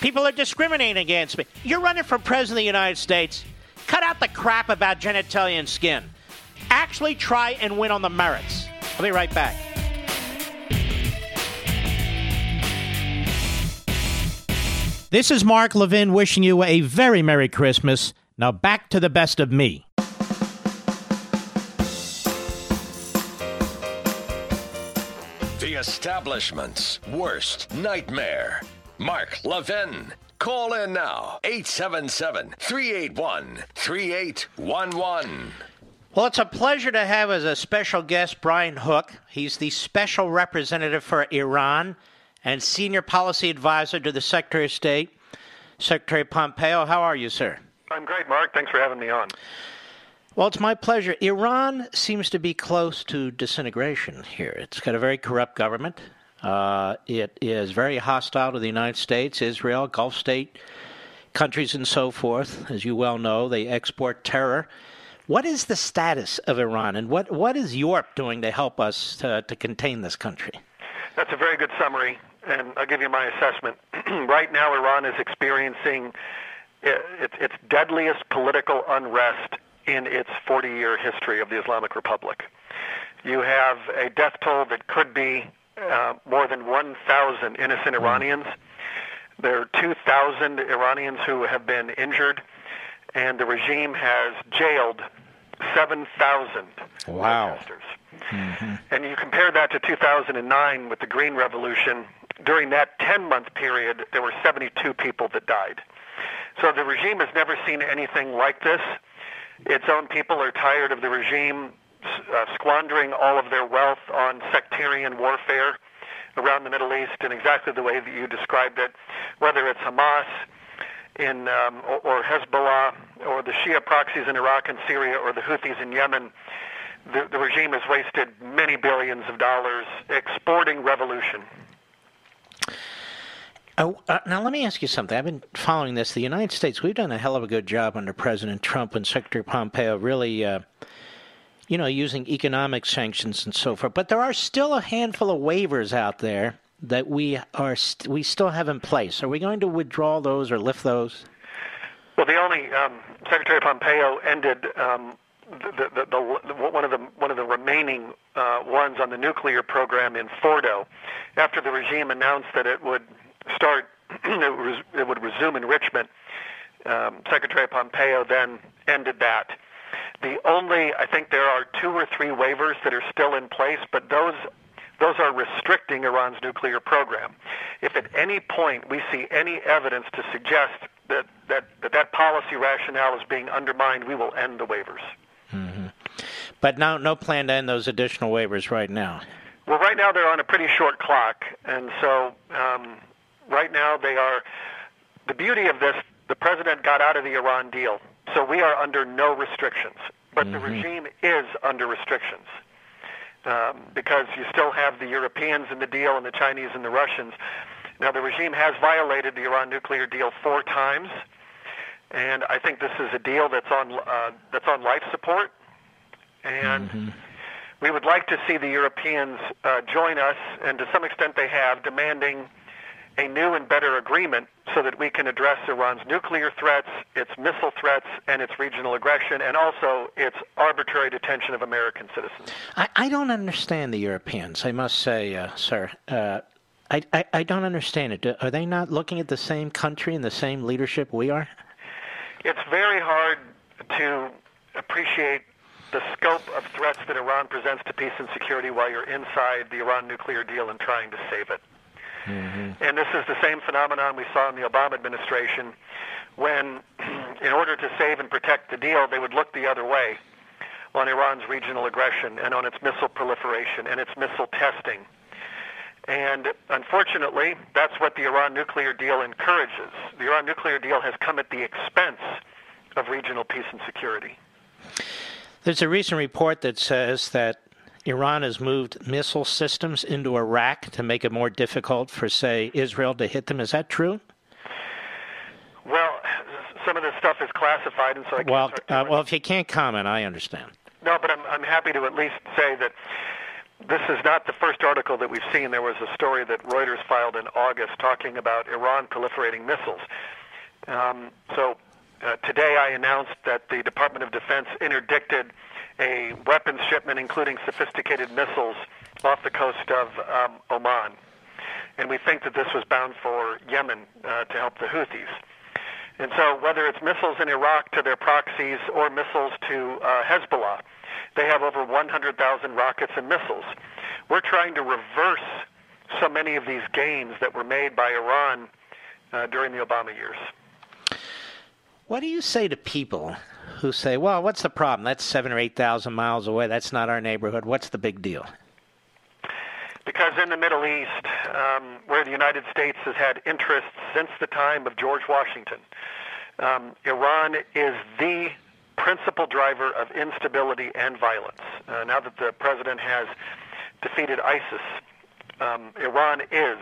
People are discriminating against me. You're running for president of the United States. Cut out the crap about genitalia and skin. Actually try and win on the merits. I'll be right back. This is Mark Levin wishing you a very Merry Christmas. Now back to the best of me. The establishment's worst nightmare. Mark Levin. Call in now 877 381 3811. Well, it's a pleasure to have as a special guest Brian Hook. He's the special representative for Iran and senior policy advisor to the Secretary of State, Secretary Pompeo. How are you, sir? I'm great, Mark. Thanks for having me on. Well, it's my pleasure. Iran seems to be close to disintegration here. It's got a very corrupt government. Uh, it is very hostile to the United States, Israel, Gulf state countries, and so forth. As you well know, they export terror. What is the status of Iran, and what, what is Europe doing to help us to, to contain this country? That's a very good summary, and I'll give you my assessment. (clears throat) right now, Iran is experiencing its, its deadliest political unrest in its 40 year history of the Islamic Republic. You have a death toll that could be uh, more than 1,000 innocent Iranians. There are 2,000 Iranians who have been injured, and the regime has jailed 7,000 wow. protesters. Mm-hmm. And you compare that to 2009 with the Green Revolution. During that 10 month period, there were 72 people that died. So the regime has never seen anything like this. Its own people are tired of the regime uh, squandering all of their wealth on sectarian warfare around the Middle East in exactly the way that you described it, whether it's Hamas in um, or, or Hezbollah or the Shia proxies in Iraq and Syria or the Houthis in Yemen. The, the regime has wasted many billions of dollars exporting revolution. Oh, uh, now, let me ask you something. I've been following this. The United States, we've done a hell of a good job under President Trump and Secretary Pompeo, really, uh, you know, using economic sanctions and so forth. But there are still a handful of waivers out there that we are st- we still have in place. Are we going to withdraw those or lift those? Well, the only um, Secretary Pompeo ended um, the, the, the, one of the one of the remaining uh, ones on the nuclear program in Fordo, after the regime announced that it would start, (clears throat) it, it would resume enrichment. Um, Secretary Pompeo then ended that. The only, I think there are two or three waivers that are still in place, but those those are restricting Iran's nuclear program. If at any point we see any evidence to suggest that that, that, that policy rationale is being undermined, we will end the waivers. Mm-hmm. But now, no plan to end those additional waivers right now. Well, right now they're on a pretty short clock, and so um, right now they are. The beauty of this, the president got out of the Iran deal, so we are under no restrictions. But mm-hmm. the regime is under restrictions um, because you still have the Europeans in the deal and the Chinese and the Russians. Now, the regime has violated the Iran nuclear deal four times, and I think this is a deal that's on uh, that's on life support, and. Mm-hmm. We would like to see the Europeans uh, join us, and to some extent they have, demanding a new and better agreement so that we can address Iran's nuclear threats, its missile threats, and its regional aggression, and also its arbitrary detention of American citizens. I, I don't understand the Europeans, I must say, uh, sir. Uh, I, I, I, don't understand it. Are they not looking at the same country and the same leadership we are? It's very hard to appreciate the scope of threats that Iran presents to peace and security while you're inside the Iran nuclear deal and trying to save it. Mm-hmm. And this is the same phenomenon we saw in the Obama administration when, (clears throat) in order to save and protect the deal, they would look the other way on Iran's regional aggression and on its missile proliferation and its missile testing. And unfortunately, that's what the Iran nuclear deal encourages. The Iran nuclear deal has come at the expense of regional peace and security. There's a recent report that says that Iran has moved missile systems into Iraq to make it more difficult for, say, Israel to hit them. Is that true? Well, some of this stuff is classified, and so I can't. Well, uh, well, if you can't comment, I understand. No, but I'm I'm happy to at least say that this is not the first article that we've seen. There was a story that Reuters filed in August talking about Iran proliferating missiles. Um, so uh, today I announced that the Department of Defense interdicted a weapons shipment, including sophisticated missiles, off the coast of um, Oman. And we think that this was bound for Yemen uh, to help the Houthis. And so, whether it's missiles in Iraq to their proxies or missiles to uh, Hezbollah, they have over 100,000 rockets and missiles. We're trying to reverse so many of these gains that were made by Iran uh, during the Obama years. What do you say to people who say, "Well, what's the problem? That's seven or eight thousand miles away. That's not our neighborhood. What's the big deal?" Because in the Middle East, um, where the United States has had interests since the time of George Washington, um, Iran is the principal driver of instability and violence. Uh, now that the president has defeated ISIS, um, Iran is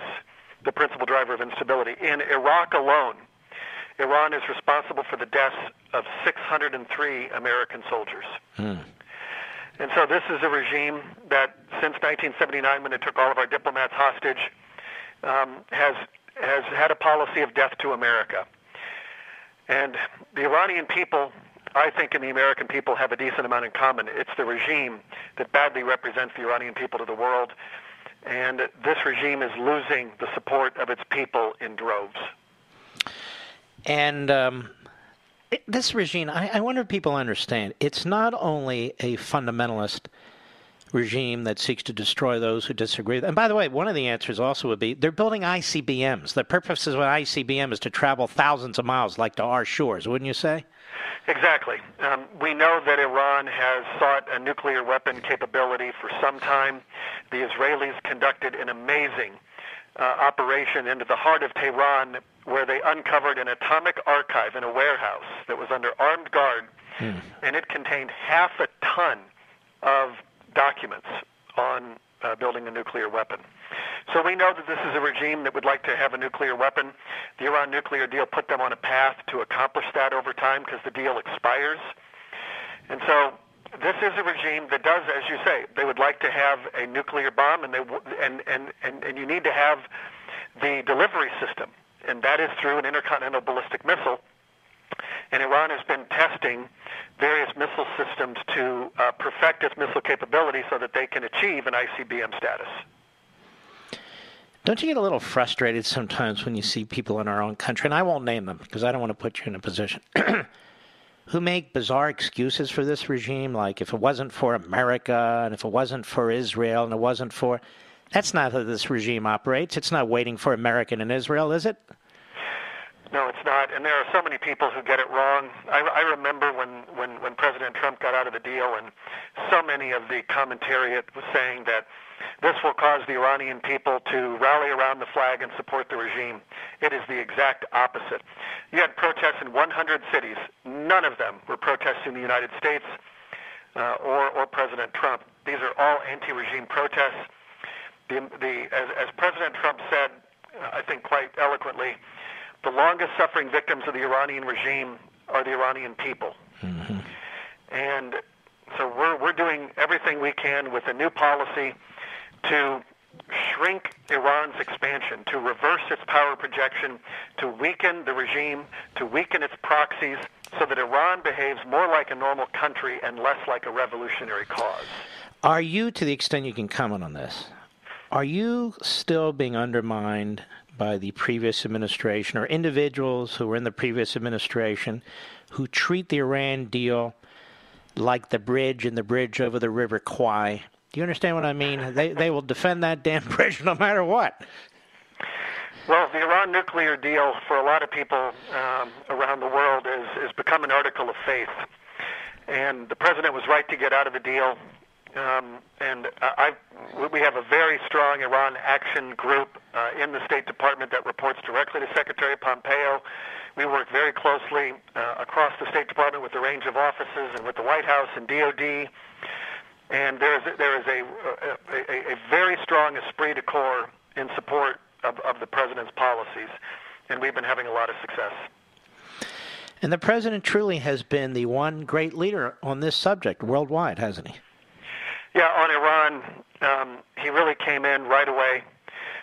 the principal driver of instability. In Iraq alone, Iran is responsible for the deaths of 603 American soldiers. Hmm. And so this is a regime that, since 1979, when it took all of our diplomats hostage, um, has has had a policy of death to America. And the Iranian people, I think, and the American people have a decent amount in common. It's the regime that badly represents the Iranian people to the world, and this regime is losing the support of its people in droves. And um, it, this regime, I, I wonder if people understand, it's not only a fundamentalist regime that seeks to destroy those who disagree. And by the way, one of the answers also would be they're building ICBMs. The purpose of an ICBM is to travel thousands of miles, like to our shores, wouldn't you say? Exactly. Um, we know that Iran has sought a nuclear weapon capability for some time. The Israelis conducted an amazing uh, operation into the heart of Tehran where they uncovered an atomic archive in a warehouse that was under armed guard, and it contained half a ton of documents on uh, building a nuclear weapon. So we know that this is a regime that would like to have a nuclear weapon. The Iran nuclear deal put them on a path to accomplish that over time because the deal expires. And so this is a regime that does, as you say, they would like to have a nuclear bomb, and they w- and and and, and you need to have the delivery system, and that is through an intercontinental ballistic missile. And Iran has been testing various missile systems to uh, perfect its missile capability so that they can achieve an ICBM status. Don't you get a little frustrated sometimes when you see people in our own country, and I won't name them because I don't want to put you in a position, (clears throat) who make bizarre excuses for this regime, like if it wasn't for America and if it wasn't for Israel and it wasn't for. That's not how this regime operates. It's not waiting for America and Israel, is it? No, it's not. And there are so many people who get it wrong. I, I remember when, when, when President Trump got out of the deal, and so many of the commentariat was saying that this will cause the Iranian people to rally around the flag and support the regime. It is the exact opposite. You had protests in 100 cities. None of them were protesting the United States uh, or, or President Trump. These are all anti-regime protests. The, the, as, as President Trump said, uh, I think quite eloquently, the longest suffering victims of the Iranian regime are the Iranian people. Mm-hmm. And so we're, we're doing everything we can with a new policy to shrink Iran's expansion, to reverse its power projection, to weaken the regime, to weaken its proxies, so that Iran behaves more like a normal country and less like a revolutionary cause. Are you, to the extent you can comment on this, are you still being undermined by the previous administration or individuals who were in the previous administration who treat the Iran deal like the bridge and the bridge over the River Kwai? Do you understand what I mean? They they will defend that damn (laughs) bridge no matter what. Well, the Iran nuclear deal for a lot of people um, around the world is, is become an article of faith. And the president was right to get out of the deal. Um, and I, we have a very strong Iran action group uh, in the State Department that reports directly to Secretary Pompeo. We work very closely uh, across the State Department with a range of offices and with the White House and DOD. And there is there is a, a, a, a very strong esprit de corps in support of, of the president's policies, and we've been having a lot of success. And the president truly has been the one great leader on this subject worldwide, hasn't he? Yeah, on Iran, um, he really came in right away.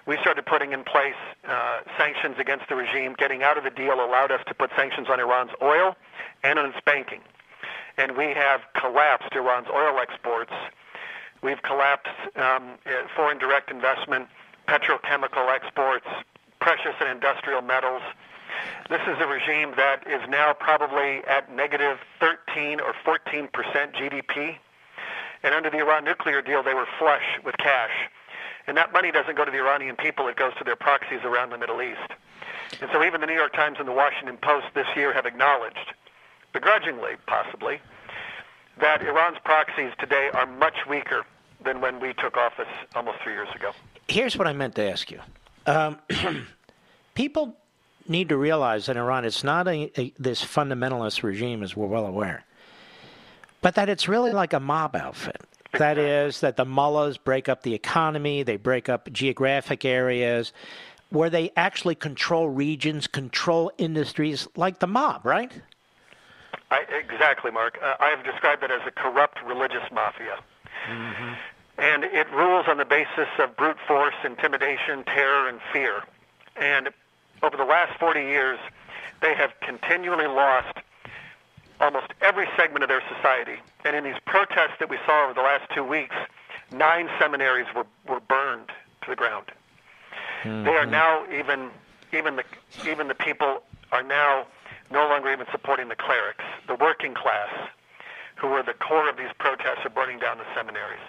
We started putting in place uh, sanctions against the regime. Getting out of the deal allowed us to put sanctions on Iran's oil and on its banking. And we have collapsed Iran's oil exports. We've collapsed um, foreign direct investment, petrochemical exports, precious and industrial metals. This is a regime that is now probably at negative 13 or 14 percent GDP. And under the Iran nuclear deal, they were flush with cash. And that money doesn't go to the Iranian people, it goes to their proxies around the Middle East. And so even the New York Times and the Washington Post this year have acknowledged, begrudgingly possibly, that Iran's proxies today are much weaker than when we took office almost three years ago. Here's what I meant to ask you. Um, (clears throat) people need to realize that Iran is not a, a, this fundamentalist regime, as we're well aware, but that it's really like a mob outfit. That is, that the mullahs break up the economy, they break up geographic areas, where they actually control regions, control industries, like the mob, right? I, exactly, Mark. Uh, I have described it as a corrupt religious mafia. Mm-hmm. And it rules on the basis of brute force, intimidation, terror, and fear. And over the last 40 years, they have continually lost almost every segment of their society. And in these protests that we saw over the last two weeks, nine seminaries were, were burned to the ground. Mm-hmm. They are now even even the even the people are now no longer even supporting the clerics. The working class, who were the core of these protests, are burning down the seminaries.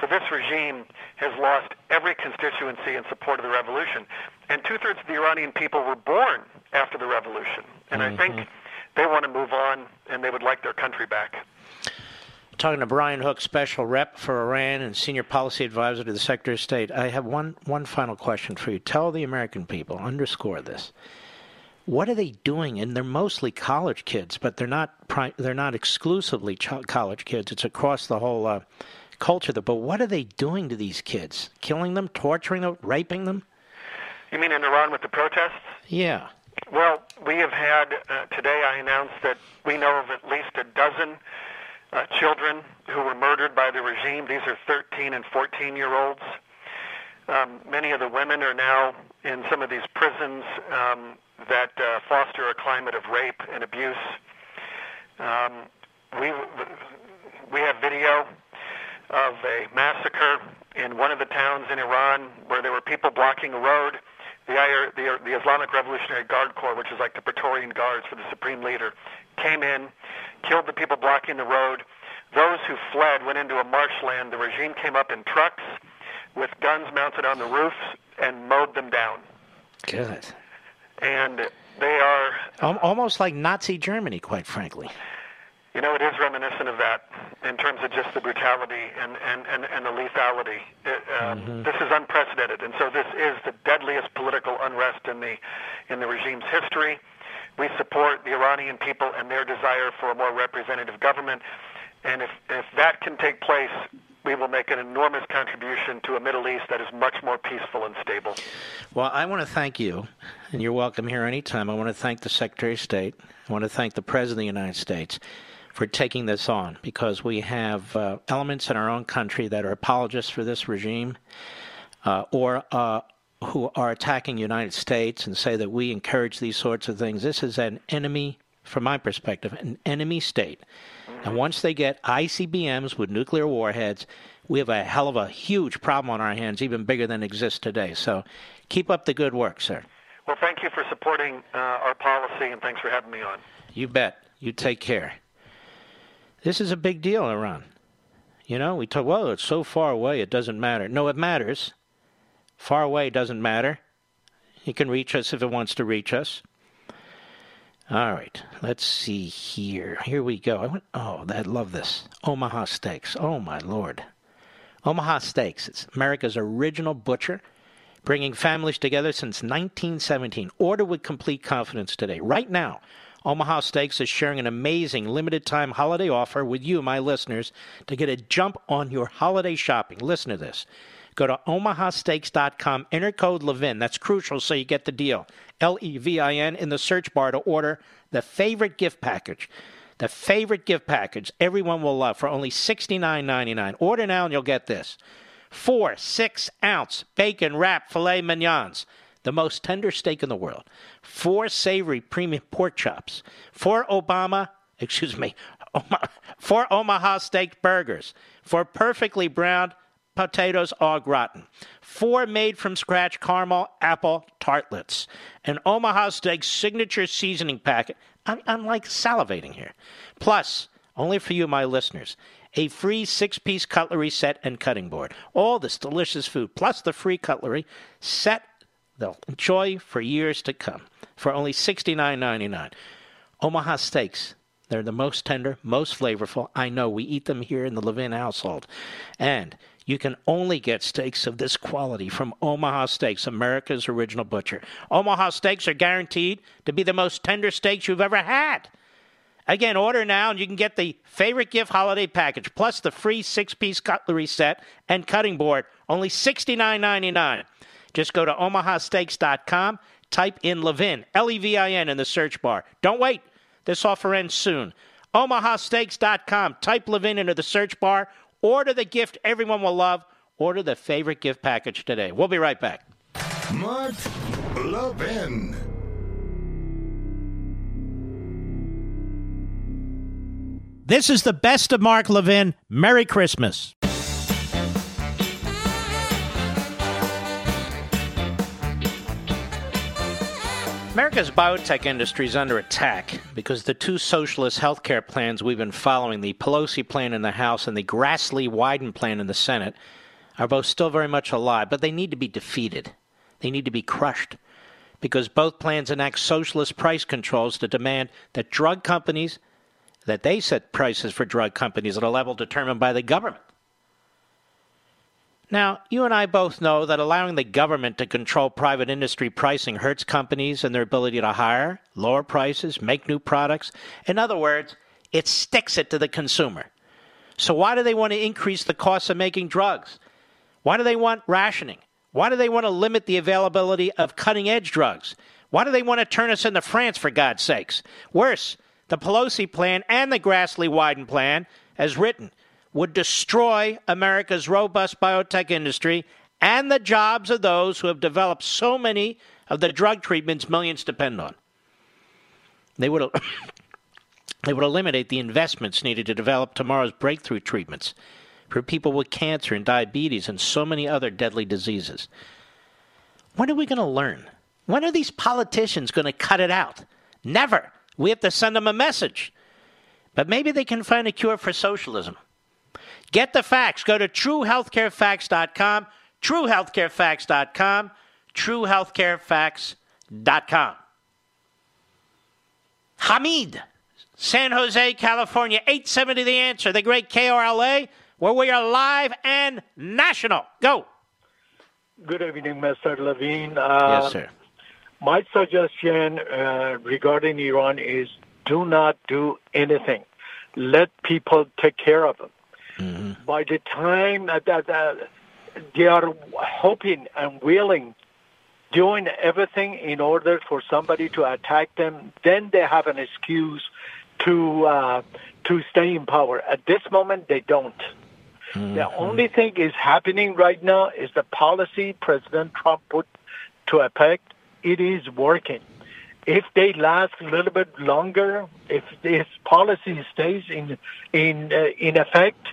So this regime has lost every constituency in support of the revolution. And two thirds of the Iranian people were born after the revolution. And mm-hmm. I think mm-hmm. They want to move on and they would like their country back. Talking to Brian Hook, special rep for Iran and senior policy advisor to the Secretary of State. I have one, one final question for you. Tell the American people, underscore this. What are they doing? And they're mostly college kids, but they're not they're not exclusively college kids. It's across the whole uh, culture. But what are they doing to these kids? Killing them, torturing them, raping them? You mean in Iran with the protests? Yeah. Well, we have had uh, today. I announced that we know of at least a dozen uh, children who were murdered by the regime. These are 13 and 14 year olds. Um, many of the women are now in some of these prisons um, that uh, foster a climate of rape and abuse. Um, we we have video of a massacre in one of the towns in Iran where there were people blocking a road. The, the, the Islamic Revolutionary Guard Corps, which is like the Praetorian Guards for the supreme leader, came in, killed the people blocking the road. Those who fled went into a marshland. The regime came up in trucks with guns mounted on the roofs and mowed them down. Good. And they are almost like Nazi Germany, quite frankly. You know, it is reminiscent of that in terms of just the brutality and, and, and, and the lethality. It, um, mm-hmm. This is unprecedented, and so this is the deadliest political unrest in the in the regime's history. We support the Iranian people and their desire for a more representative government, and if if that can take place, we will make an enormous contribution to a Middle East that is much more peaceful and stable. Well, I want to thank you, and you're welcome here anytime. I want to thank the Secretary of State. I want to thank the President of the United States for taking this on because we have uh, elements in our own country that are apologists for this regime uh, or uh, who are attacking the United States and say that we encourage these sorts of things. This is an enemy, from my perspective, an enemy state. And once they get ICBMs with nuclear warheads, we have a hell of a huge problem on our hands, even bigger than exists today. So keep up the good work, sir. Well, thank you for supporting uh, our policy, and thanks for having me on. You bet. You take care. This is a big deal, Iran. You know, we talk, well, it's so far away, it doesn't matter. No, it matters. Far away doesn't matter. It can reach us if it wants to reach us. All right, let's see here. Here we go. I went, oh, I love this. Omaha Steaks. Oh, my Lord. Omaha Steaks. It's America's original butcher, bringing families together since 1917. Order with complete confidence today. Right now, Omaha Steaks is sharing an amazing limited time holiday offer with you, my listeners, to get a jump on your holiday shopping. Listen to this. Go to omahasteaks.com, enter code Levin. That's crucial so you get the deal. L E V I N in the search bar to order the favorite gift package. The favorite gift package everyone will love for only $69.99. Order now and you'll get this. Four six ounce bacon wrap filet mignons the most tender steak in the world, four savory premium pork chops, four Obama, excuse me, four Omaha steak burgers, four perfectly browned potatoes au gratin, four made from scratch caramel apple tartlets, an Omaha steak signature seasoning packet. I'm, I'm like salivating here. Plus, only for you, my listeners, a free six piece cutlery set and cutting board. All this delicious food, plus the free cutlery set they'll enjoy for years to come for only $69.99. Omaha Steaks. They're the most tender, most flavorful. I know we eat them here in the Levin household. And you can only get steaks of this quality from Omaha Steaks, America's original butcher. Omaha Steaks are guaranteed to be the most tender steaks you've ever had. Again, order now and you can get the favorite gift holiday package plus the free six piece cutlery set and cutting board, only $69.99. Just go to omahasteaks.com, type in Levin, L E V I N, in the search bar. Don't wait, this offer ends soon. omahasteaks.com, type Levin into the search bar, order the gift everyone will love, order the favorite gift package today. We'll be right back. Mark Levin. This is the best of Mark Levin. Merry Christmas. America's biotech industry is under attack because the two socialist healthcare plans we've been following, the Pelosi plan in the House and the Grassley Wyden plan in the Senate, are both still very much alive, but they need to be defeated. They need to be crushed because both plans enact socialist price controls to demand that drug companies that they set prices for drug companies at a level determined by the government. Now, you and I both know that allowing the government to control private industry pricing hurts companies and their ability to hire, lower prices, make new products. In other words, it sticks it to the consumer. So, why do they want to increase the cost of making drugs? Why do they want rationing? Why do they want to limit the availability of cutting edge drugs? Why do they want to turn us into France, for God's sakes? Worse, the Pelosi plan and the Grassley Wyden plan, as written, would destroy America's robust biotech industry and the jobs of those who have developed so many of the drug treatments millions depend on. They would, (coughs) they would eliminate the investments needed to develop tomorrow's breakthrough treatments for people with cancer and diabetes and so many other deadly diseases. When are we going to learn? When are these politicians going to cut it out? Never. We have to send them a message. But maybe they can find a cure for socialism. Get the facts. Go to truehealthcarefacts.com, truehealthcarefacts.com, truehealthcarefacts.com. Hamid, San Jose, California, 870 The Answer, the great KRLA, where we are live and national. Go. Good evening, Mr. Levine. Uh, yes, sir. My suggestion uh, regarding Iran is do not do anything. Let people take care of them. Mm-hmm. By the time that, they are hoping and willing, doing everything in order for somebody to attack them, then they have an excuse to uh, to stay in power. At this moment, they don't. Mm-hmm. The only thing is happening right now is the policy President Trump put to effect. It is working. If they last a little bit longer, if this policy stays in in uh, in effect,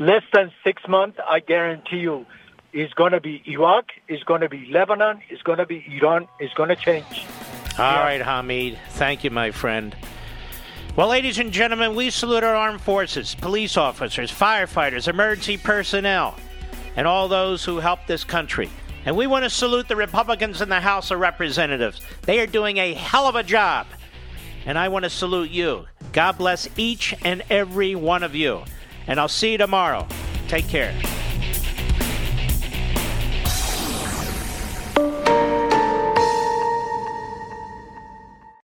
less than six months, I guarantee you, is going to be Iraq, is going to be Lebanon, is going to be Iran, is going to change. All yeah. right, Hamid. Thank you, my friend. Well, ladies and gentlemen, we salute our armed forces, police officers, firefighters, emergency personnel, and all those who help this country. And we want to salute the Republicans in the House of Representatives. They are doing a hell of a job. And I want to salute you. God bless each and every one of you. And I'll see you tomorrow. Take care.